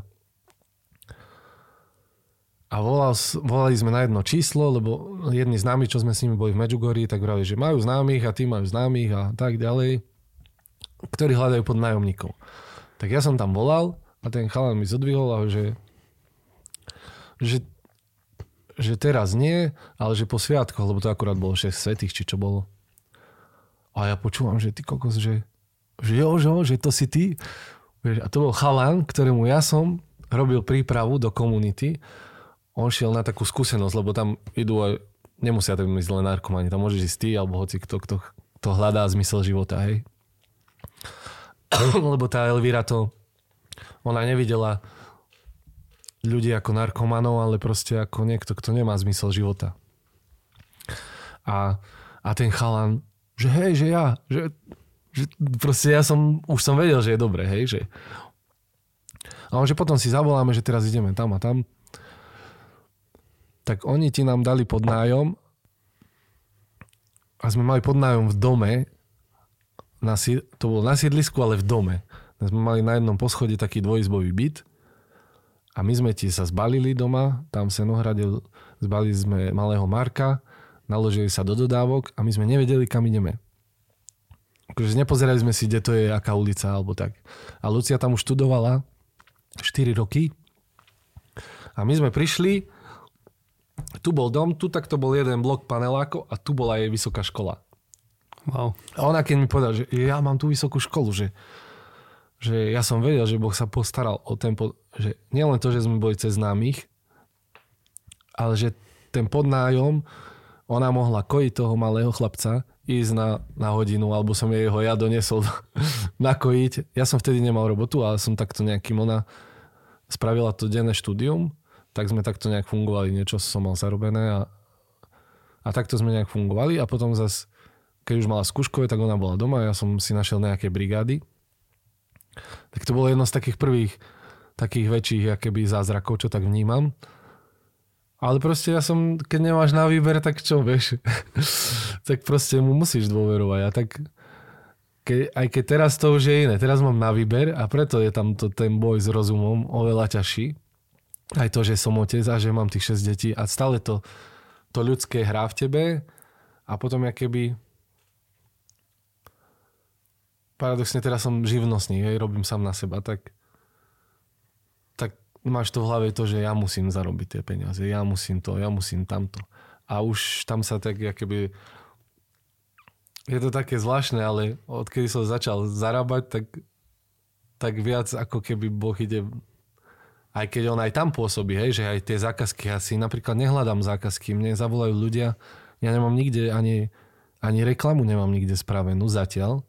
Speaker 2: a volal, volali sme na jedno číslo, lebo jedni známi, čo sme s nimi boli v Medjugorji, tak vrali, že majú známych a tí majú známych a tak ďalej, ktorí hľadajú pod nájomníkov. Tak ja som tam volal a ten chalan mi zodvihol a že, že, že teraz nie, ale že po sviatkoch, lebo to akurát bolo 6 svetých, či čo bolo. A ja počúvam, že ty kokos, že, že jo, že, že to si ty. A to bol chalan, ktorému ja som robil prípravu do komunity on šiel na takú skúsenosť, lebo tam idú aj, nemusia tam ísť len narkomani, tam môžeš ísť ty, alebo hoci kto, kto, kto hľadá zmysel života, hej. lebo tá Elvira to, ona nevidela ľudí ako narkomanov, ale proste ako niekto, kto nemá zmysel života. A, a ten chalan, že hej, že ja, že, že proste ja som, už som vedel, že je dobre, hej, že a on, že potom si zavoláme, že teraz ideme tam a tam tak oni ti nám dali podnájom a sme mali podnájom v dome, na, to bolo na sídlisku, ale v dome. Sme mali na jednom poschodí taký dvojizbový byt a my sme ti sa zbalili doma, tam v Senohrade zbalili sme malého Marka, naložili sa do dodávok a my sme nevedeli, kam ideme. Akože nepozerali sme si, kde to je, aká ulica alebo tak. A Lucia tam už študovala 4 roky a my sme prišli tu bol dom, tu takto bol jeden blok panelákov a tu bola jej vysoká škola.
Speaker 1: Wow.
Speaker 2: A ona keď mi povedala, že ja mám tú vysokú školu, že, že ja som vedel, že Boh sa postaral o ten, pod, že nielen to, že sme boli cez známych, ale že ten podnájom, ona mohla kojiť toho malého chlapca, ísť na, na hodinu, alebo som jej ho ja donesol nakojiť. Ja som vtedy nemal robotu, ale som takto nejakým, ona spravila to denné štúdium tak sme takto nejak fungovali, niečo som mal zarobené a, a takto sme nejak fungovali a potom zase, keď už mala skúškové, tak ona bola doma ja som si našiel nejaké brigády. Tak to bolo jedno z takých prvých takých väčších akéby zázrakov, čo tak vnímam. Ale proste ja som, keď nemáš na výber, tak čo, vieš? tak proste mu musíš dôverovať. A tak ke, aj keď teraz to už je iné. Teraz mám na výber a preto je tam to, ten boj s rozumom oveľa ťažší aj to, že som otec a že mám tých 6 detí a stále to, to ľudské hrá v tebe A potom ja keby paradoxne teraz som živnostník, hej, robím sám na seba, tak, tak máš to v hlave to, že ja musím zarobiť tie peniaze, ja musím to, ja musím tamto. A už tam sa tak, keby je to také zvláštne, ale odkedy som začal zarábať, tak, tak viac ako keby Boh ide aj keď on aj tam pôsobí, hej, že aj tie zákazky, ja si napríklad nehľadám zákazky, mne zavolajú ľudia, ja nemám nikde ani, ani reklamu nemám nikde spravenú zatiaľ,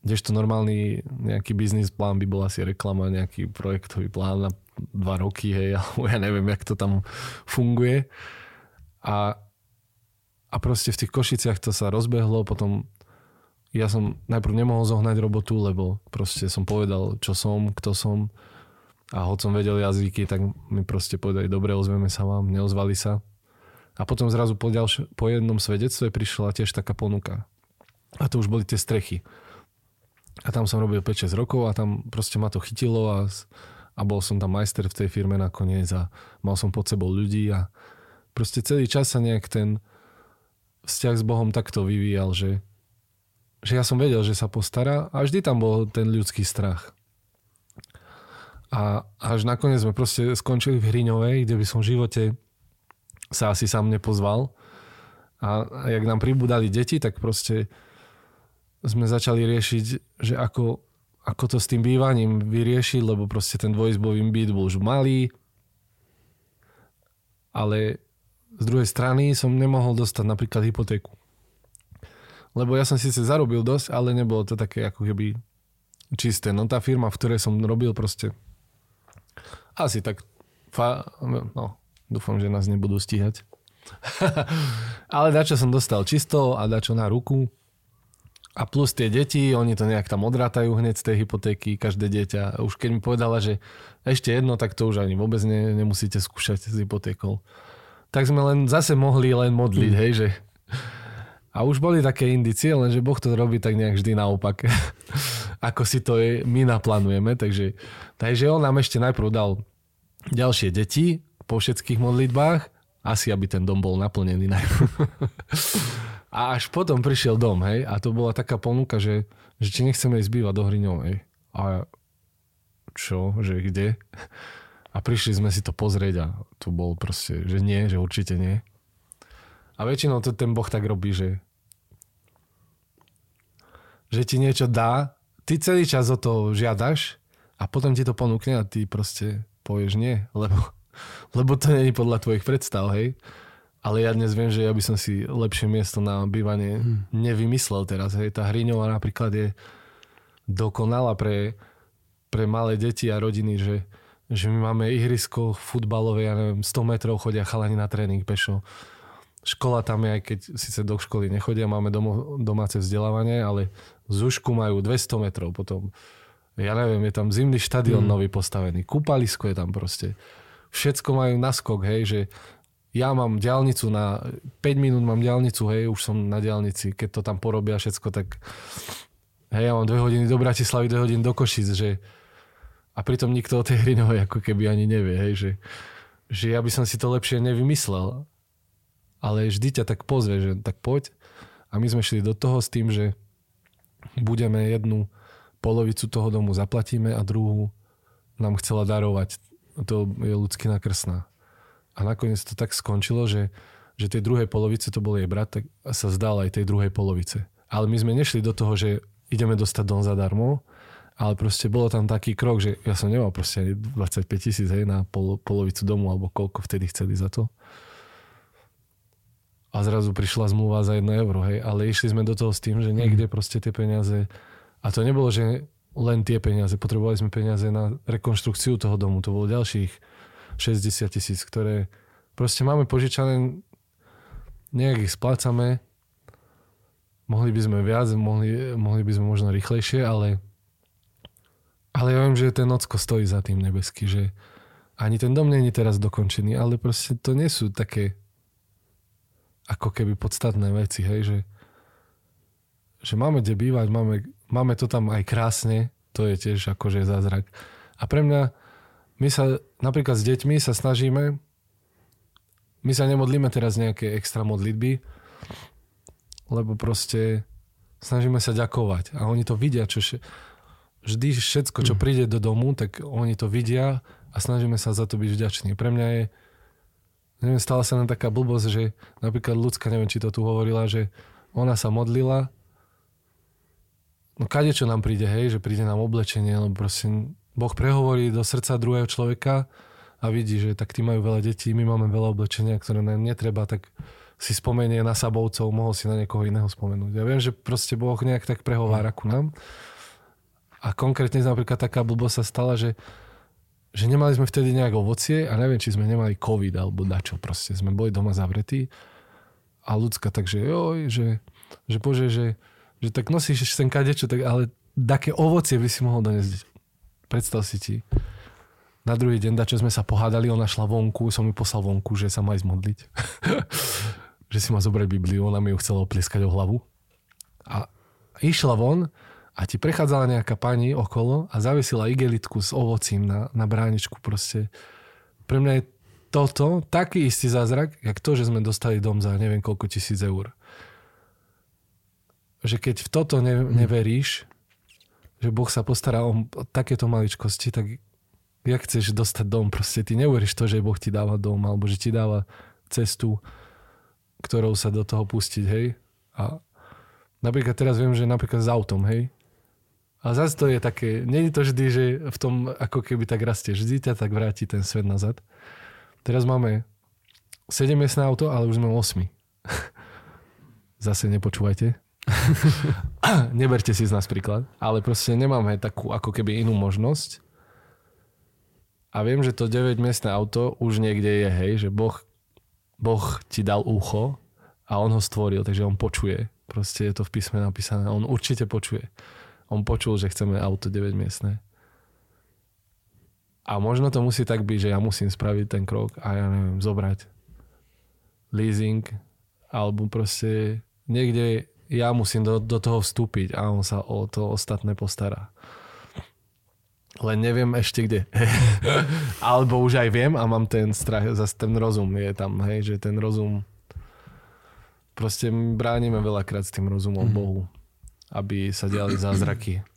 Speaker 2: Kdežto normálny nejaký biznis plán by bol asi reklama, nejaký projektový plán na dva roky, hej, alebo ja neviem, jak to tam funguje. A, a proste v tých Košiciach to sa rozbehlo, potom ja som najprv nemohol zohnať robotu, lebo proste som povedal, čo som, kto som a hoď som vedel jazyky, tak mi proste povedali, dobre, ozveme sa vám, neozvali sa. A potom zrazu po, ďalš- po jednom svedectve prišla tiež taká ponuka. A to už boli tie strechy a tam som robil 5-6 rokov a tam proste ma to chytilo a, a bol som tam majster v tej firme nakoniec a mal som pod sebou ľudí a proste celý čas sa nejak ten vzťah s Bohom takto vyvíjal, že, že ja som vedel, že sa postará a vždy tam bol ten ľudský strach. A až nakoniec sme proste skončili v Hriňovej, kde by som v živote sa asi sám nepozval. A, a jak nám pribudali deti, tak proste sme začali riešiť, že ako, ako to s tým bývaním vyriešiť, lebo proste ten dvojizbový byt bol už malý, ale z druhej strany som nemohol dostať napríklad hypotéku. Lebo ja som síce zarobil dosť, ale nebolo to také ako keby čisté. No tá firma, v ktorej som robil proste asi tak fa- no, dúfam, že nás nebudú stíhať. ale dačo som dostal čisto a dačo na ruku a plus tie deti, oni to nejak tam odrátajú hneď z tej hypotéky, každé dieťa. Už keď mi povedala, že ešte jedno, tak to už ani vôbec ne, nemusíte skúšať s hypotékou. Tak sme len zase mohli len modliť, hej, že... A už boli také indície, lenže Boh to robí tak nejak vždy naopak. Ako si to je, my naplánujeme. Takže, takže on nám ešte najprv dal ďalšie deti po všetkých modlitbách. Asi, aby ten dom bol naplnený najprv. A až potom prišiel dom, hej, a to bola taká ponuka, že, že či nechceme ísť bývať do Hriňovej. A čo, že kde? A prišli sme si to pozrieť a tu bol proste, že nie, že určite nie. A väčšinou to ten Boh tak robí, že že ti niečo dá, ty celý čas o to žiadaš a potom ti to ponúkne a ty proste povieš nie, lebo, lebo to není podľa tvojich predstav, hej. Ale ja dnes viem, že ja by som si lepšie miesto na bývanie hmm. nevymyslel teraz. Hej. Tá Hriňová napríklad je dokonala pre, pre malé deti a rodiny, že, že my máme ihrisko futbalové, ja neviem, 100 metrov chodia chalani na tréning pešo. Škola tam je, aj keď síce do školy nechodia, máme domo, domáce vzdelávanie, ale z Ušku majú 200 metrov. Potom, ja neviem, je tam zimný štadión hmm. nový postavený, kúpalisko je tam proste. Všetko majú naskok, hej, že ja mám diálnicu na 5 minút mám diálnicu, hej, už som na diálnici, keď to tam porobia všetko, tak hej, ja mám 2 hodiny do Bratislavy, 2 hodiny do Košic, že a pritom nikto o tej Hrinovej ako keby ani nevie, hej, že, že ja by som si to lepšie nevymyslel. Ale vždy ťa tak pozve, že tak poď. A my sme šli do toho s tým, že budeme jednu polovicu toho domu zaplatíme a druhú nám chcela darovať. To je ľudský krsná. A nakoniec to tak skončilo, že, že tej druhej polovice to bol jej brat, tak sa zdal aj tej druhej polovice. Ale my sme nešli do toho, že ideme dostať dom zadarmo, ale proste bolo tam taký krok, že ja som nemal proste 25 tisíc hej, na pol, polovicu domu, alebo koľko vtedy chceli za to. A zrazu prišla zmluva za 1 euro, hej, ale išli sme do toho s tým, že niekde mhm. proste tie peniaze, a to nebolo, že len tie peniaze, potrebovali sme peniaze na rekonštrukciu toho domu, to bolo ďalších 60 tisíc, ktoré proste máme požičané, nejak ich splácame, mohli by sme viac, mohli, mohli by sme možno rýchlejšie, ale, ale ja viem, že ten nocko stojí za tým nebeský, že ani ten dom není teraz dokončený, ale proste to nie sú také ako keby podstatné veci, hej, že, že máme kde bývať, máme, máme to tam aj krásne, to je tiež akože zázrak. A pre mňa my sa napríklad s deťmi sa snažíme, my sa nemodlíme teraz nejaké extra modlitby, lebo proste snažíme sa ďakovať a oni to vidia, čo še, vždy všetko, čo príde do domu, tak oni to vidia a snažíme sa za to byť vďační. Pre mňa je, neviem, stala sa nám taká blbosť, že napríklad ľudská, neviem, či to tu hovorila, že ona sa modlila, no kade čo nám príde, hej, že príde nám oblečenie, lebo proste Boh prehovorí do srdca druhého človeka a vidí, že tak tí majú veľa detí, my máme veľa oblečenia, ktoré nám netreba, tak si spomenie na Sabovcov, mohol si na niekoho iného spomenúť. Ja viem, že proste Boh nejak tak prehovára ku nám. A konkrétne napríklad taká blbosť sa stala, že, že nemali sme vtedy nejak ovocie a neviem, či sme nemali covid alebo dačo proste. Sme boli doma zavretí a ľudská takže joj, že, že bože, že, že tak nosíš sem kadečo, tak, ale také ovocie by si mohol doniesť. Predstav si ti. Na druhý deň, dačo sme sa pohádali, ona šla vonku, som mi poslal vonku, že sa má ísť modliť. že si má zobrať Bibliu, ona mi ju chcela oplieskať o hlavu. A išla von a ti prechádzala nejaká pani okolo a zavisila igelitku s ovocím na, na bráničku proste. Pre mňa je toto taký istý zázrak, jak to, že sme dostali dom za neviem koľko tisíc eur. Že keď v toto ne, hm. neveríš, že Boh sa postará o takéto maličkosti, tak jak chceš dostať dom? Proste ty neuveríš to, že Boh ti dáva dom, alebo že ti dáva cestu, ktorou sa do toho pustiť, hej. A napríklad teraz viem, že napríklad s autom, hej. A zase to je také, je to vždy, že v tom ako keby tak rastie. Vždy ťa tak vráti ten svet nazad. Teraz máme 7 miestne auto, ale už sme 8. Zase nepočúvajte. Neberte si z nás príklad. Ale proste nemáme takú ako keby inú možnosť. A viem, že to 9 miestne auto už niekde je, hej, že Boh Boh ti dal ucho a on ho stvoril, takže on počuje. Proste je to v písme napísané. On určite počuje. On počul, že chceme auto 9 miestne. A možno to musí tak byť, že ja musím spraviť ten krok a ja neviem, zobrať leasing alebo proste niekde ja musím do, do toho vstúpiť a on sa o to ostatné postará. Len neviem ešte kde. Alebo už aj viem a mám ten strach, zase ten rozum je tam, hej, že ten rozum proste bránime veľakrát s tým rozumom mm. Bohu, aby sa diali zázraky.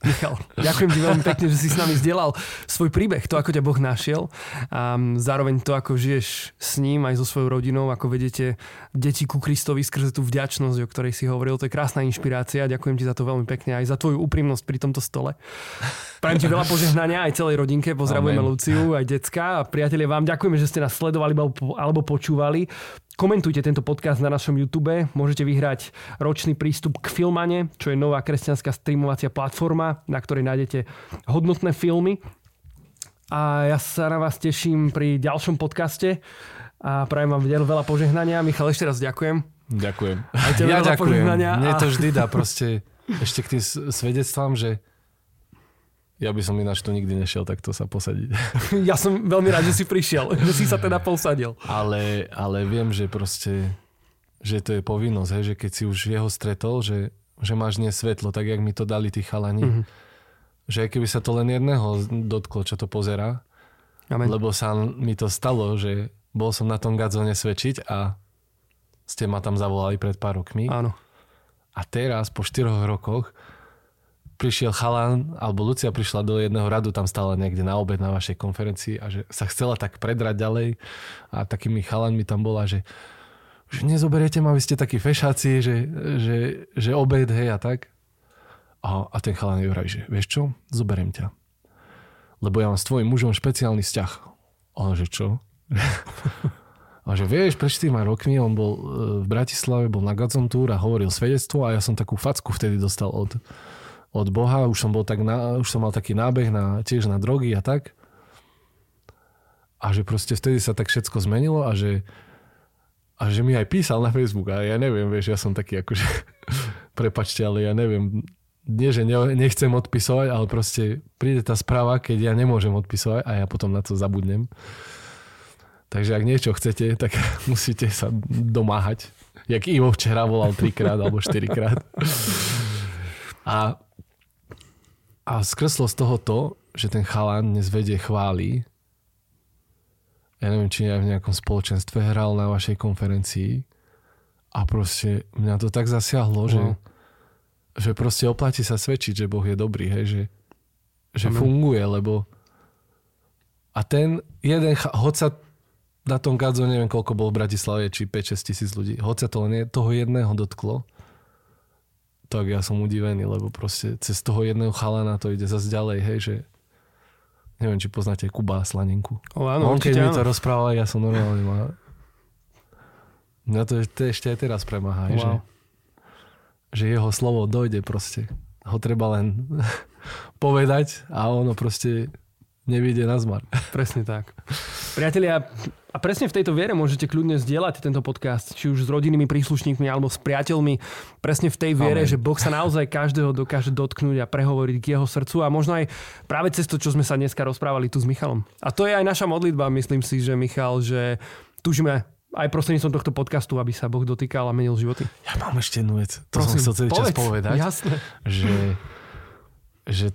Speaker 1: Michal, ďakujem ti veľmi pekne, že si s nami zdieľal svoj príbeh, to, ako ťa Boh našiel a zároveň to, ako žiješ s ním aj so svojou rodinou, ako vedete deti ku Kristovi skrze tú vďačnosť, o ktorej si hovoril. To je krásna inšpirácia. Ďakujem ti za to veľmi pekne aj za tvoju úprimnosť pri tomto stole. Prajem ti veľa požehnania aj celej rodinke. Pozdravujeme Amen. Luciu, aj decka a priatelia vám ďakujeme, že ste nás sledovali alebo počúvali. Komentujte tento podcast na našom YouTube. Môžete vyhrať ročný prístup k Filmane, čo je nová kresťanská streamovacia platforma, na ktorej nájdete hodnotné filmy. A ja sa na vás teším pri ďalšom podcaste a prajem vám veľa požehnania. Michal, ešte raz ďakujem.
Speaker 2: Ďakujem. Ja ďakujem. Mne to vždy dá proste ešte k tým svedectvám, že ja by som ináč tu nikdy nešiel takto sa posadiť.
Speaker 1: Ja som veľmi rád, že si prišiel, že si sa teda posadil.
Speaker 2: Ale, ale viem, že proste, že to je povinnosť, hej, že keď si už jeho stretol, že, že máš nie svetlo, tak jak mi to dali tí chalani, mm-hmm. že keby sa to len jedného dotklo, čo to pozera, Amen. lebo sa mi to stalo, že bol som na tom gadzone svedčiť a ste ma tam zavolali pred pár rokmi.
Speaker 1: Áno.
Speaker 2: A teraz, po 4 rokoch, prišiel chalan, alebo Lucia prišla do jedného radu, tam stála niekde na obed na vašej konferencii a že sa chcela tak predrať ďalej a takými chalanmi tam bola, že, že nezoberiete ma, vy ste takí fešáci, že, že, že obed, hej a tak. A, a ten chalan je že vieš čo, zoberiem ťa. Lebo ja mám s tvojim mužom špeciálny vzťah. A že čo? A že vieš, pred 4 rokmi on bol e, v Bratislave, bol na Gazon a hovoril svedectvo a ja som takú facku vtedy dostal od, od Boha, už som bol tak na, už som mal taký nábeh na, tiež na drogy a tak. A že proste vtedy sa tak všetko zmenilo a že, a že mi aj písal na Facebook a ja neviem, vieš, ja som taký akože, prepačte, ale ja neviem, nie, že ne, nechcem odpisovať, ale proste príde tá správa, keď ja nemôžem odpisovať a ja potom na to zabudnem. Takže ak niečo chcete, tak musíte sa domáhať. Jak Ivo včera volal trikrát alebo štyrikrát. A a skreslo z toho to, že ten chalán dnes vedie chváli. Ja neviem, či aj v nejakom spoločenstve hral na vašej konferencii. A proste mňa to tak zasiahlo, že,
Speaker 1: Wow.
Speaker 2: že proste oplatí sa svedčiť, že Boh je dobrý, hej, že, že
Speaker 1: Amen.
Speaker 2: funguje, lebo a ten jeden, hoď sa na tom Gadzo, neviem koľko bol v Bratislave, či 5-6 tisíc ľudí, hoď sa to len je- toho jedného dotklo, tak ja som udivený, lebo proste cez toho jedného chalana to ide zase ďalej, hej, že neviem, či poznáte Kuba Slanenku.
Speaker 1: O, áno,
Speaker 2: On keď mi to rozprával, ja som normálne mal... Mňa to, to ešte aj teraz premáha,
Speaker 1: Wow.
Speaker 2: že, že jeho slovo dojde proste. Ho treba len povedať a ono proste nevyjde na zmar.
Speaker 1: Presne tak. Priatelia, a presne v tejto viere môžete kľudne zdieľať tento podcast, či už s rodinnými príslušníkmi alebo s priateľmi. Presne v tej viere,
Speaker 2: Amen.
Speaker 1: že Boh sa naozaj každého dokáže dotknúť a prehovoriť k jeho srdcu a možno aj práve cez to, čo sme sa dneska rozprávali tu s Michalom. A to je aj naša modlitba, myslím si, že Michal, že túžime aj prostredníctvom tohto podcastu, aby sa Boh dotýkal a menil životy.
Speaker 2: Ja mám ešte jednu vec. To som chcel celý čas povedať.
Speaker 1: Jasné.
Speaker 2: že, že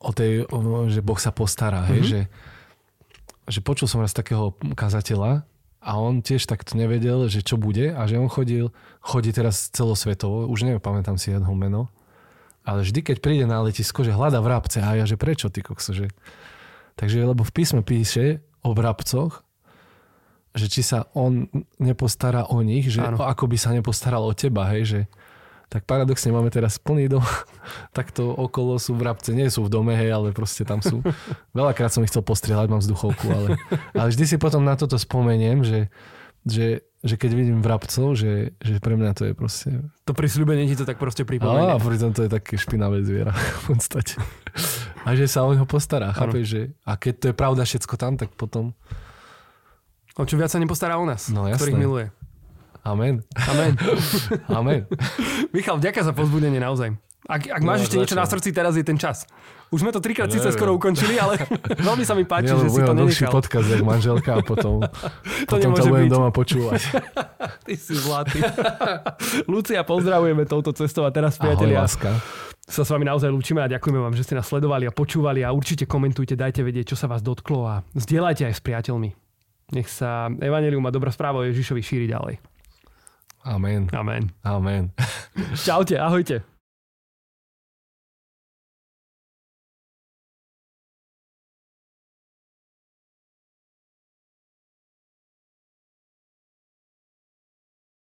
Speaker 2: o tej, o, že Boh sa postará, hej,
Speaker 1: Mhm.
Speaker 2: že, že počul som raz takého kazateľa a on tiež takto nevedel, že čo bude a že on chodil, chodí teraz celosvetovo, už neviem, pamätám si jedno meno, ale vždy, keď príde na letisko, že hľada vrabce a ja, že prečo, ty kokso, že... Takže, lebo v písme píše o vrabcoch, že či sa on nepostará o nich, že
Speaker 1: Áno.
Speaker 2: ako by sa nepostaral o teba, hej, že tak paradoxne máme teraz plný dom, takto okolo sú vrabce, nie sú v dome, hej, ale proste tam sú. Veľakrát som ich chcel postrieľať, mám vzduchovku, ale, ale vždy si potom na toto spomeniem, že, že, že keď vidím vrabcov, že, že pre mňa to je proste...
Speaker 1: To prisľúbenie ti to tak proste pripomenie.
Speaker 2: a pritom to je také špinavé zviera v podstate. A že sa o neho postará, chápeš, že a keď to je pravda všetko tam, tak potom
Speaker 1: O čo viac sa nepostará o nás,
Speaker 2: No, jasné.
Speaker 1: ktorých miluje.
Speaker 2: Amen,
Speaker 1: Amen.
Speaker 2: amen.
Speaker 1: Michal, vďaka za pozbudenie naozaj. Ak, ak máš
Speaker 2: No,
Speaker 1: ešte niečo na srdci, teraz je ten čas. Už sme to trikrát
Speaker 2: Ja
Speaker 1: síce skoro ukončili, ale veľmi sa mi páči,
Speaker 2: Nie,
Speaker 1: že si to nenechal.
Speaker 2: podcast, jak manželka a potom, potom to budem
Speaker 1: byť.
Speaker 2: doma počúvať.
Speaker 1: Ty si zlatý. Lucia, pozdravujeme touto cestou a teraz,
Speaker 2: Ahoj,
Speaker 1: priatelia,
Speaker 2: láska.
Speaker 1: sa s vami naozaj lúčime a ďakujeme vám, že ste nás sledovali a počúvali a určite komentujte, dajte vedieť, čo sa vás dotklo a zdieľajte aj s priateľmi. Nech sa Evangelium a dobrá správa o Ježišovi šíri ďalej.
Speaker 2: Amen.
Speaker 1: Amen.
Speaker 2: Amen.
Speaker 1: Čaute, ahojte.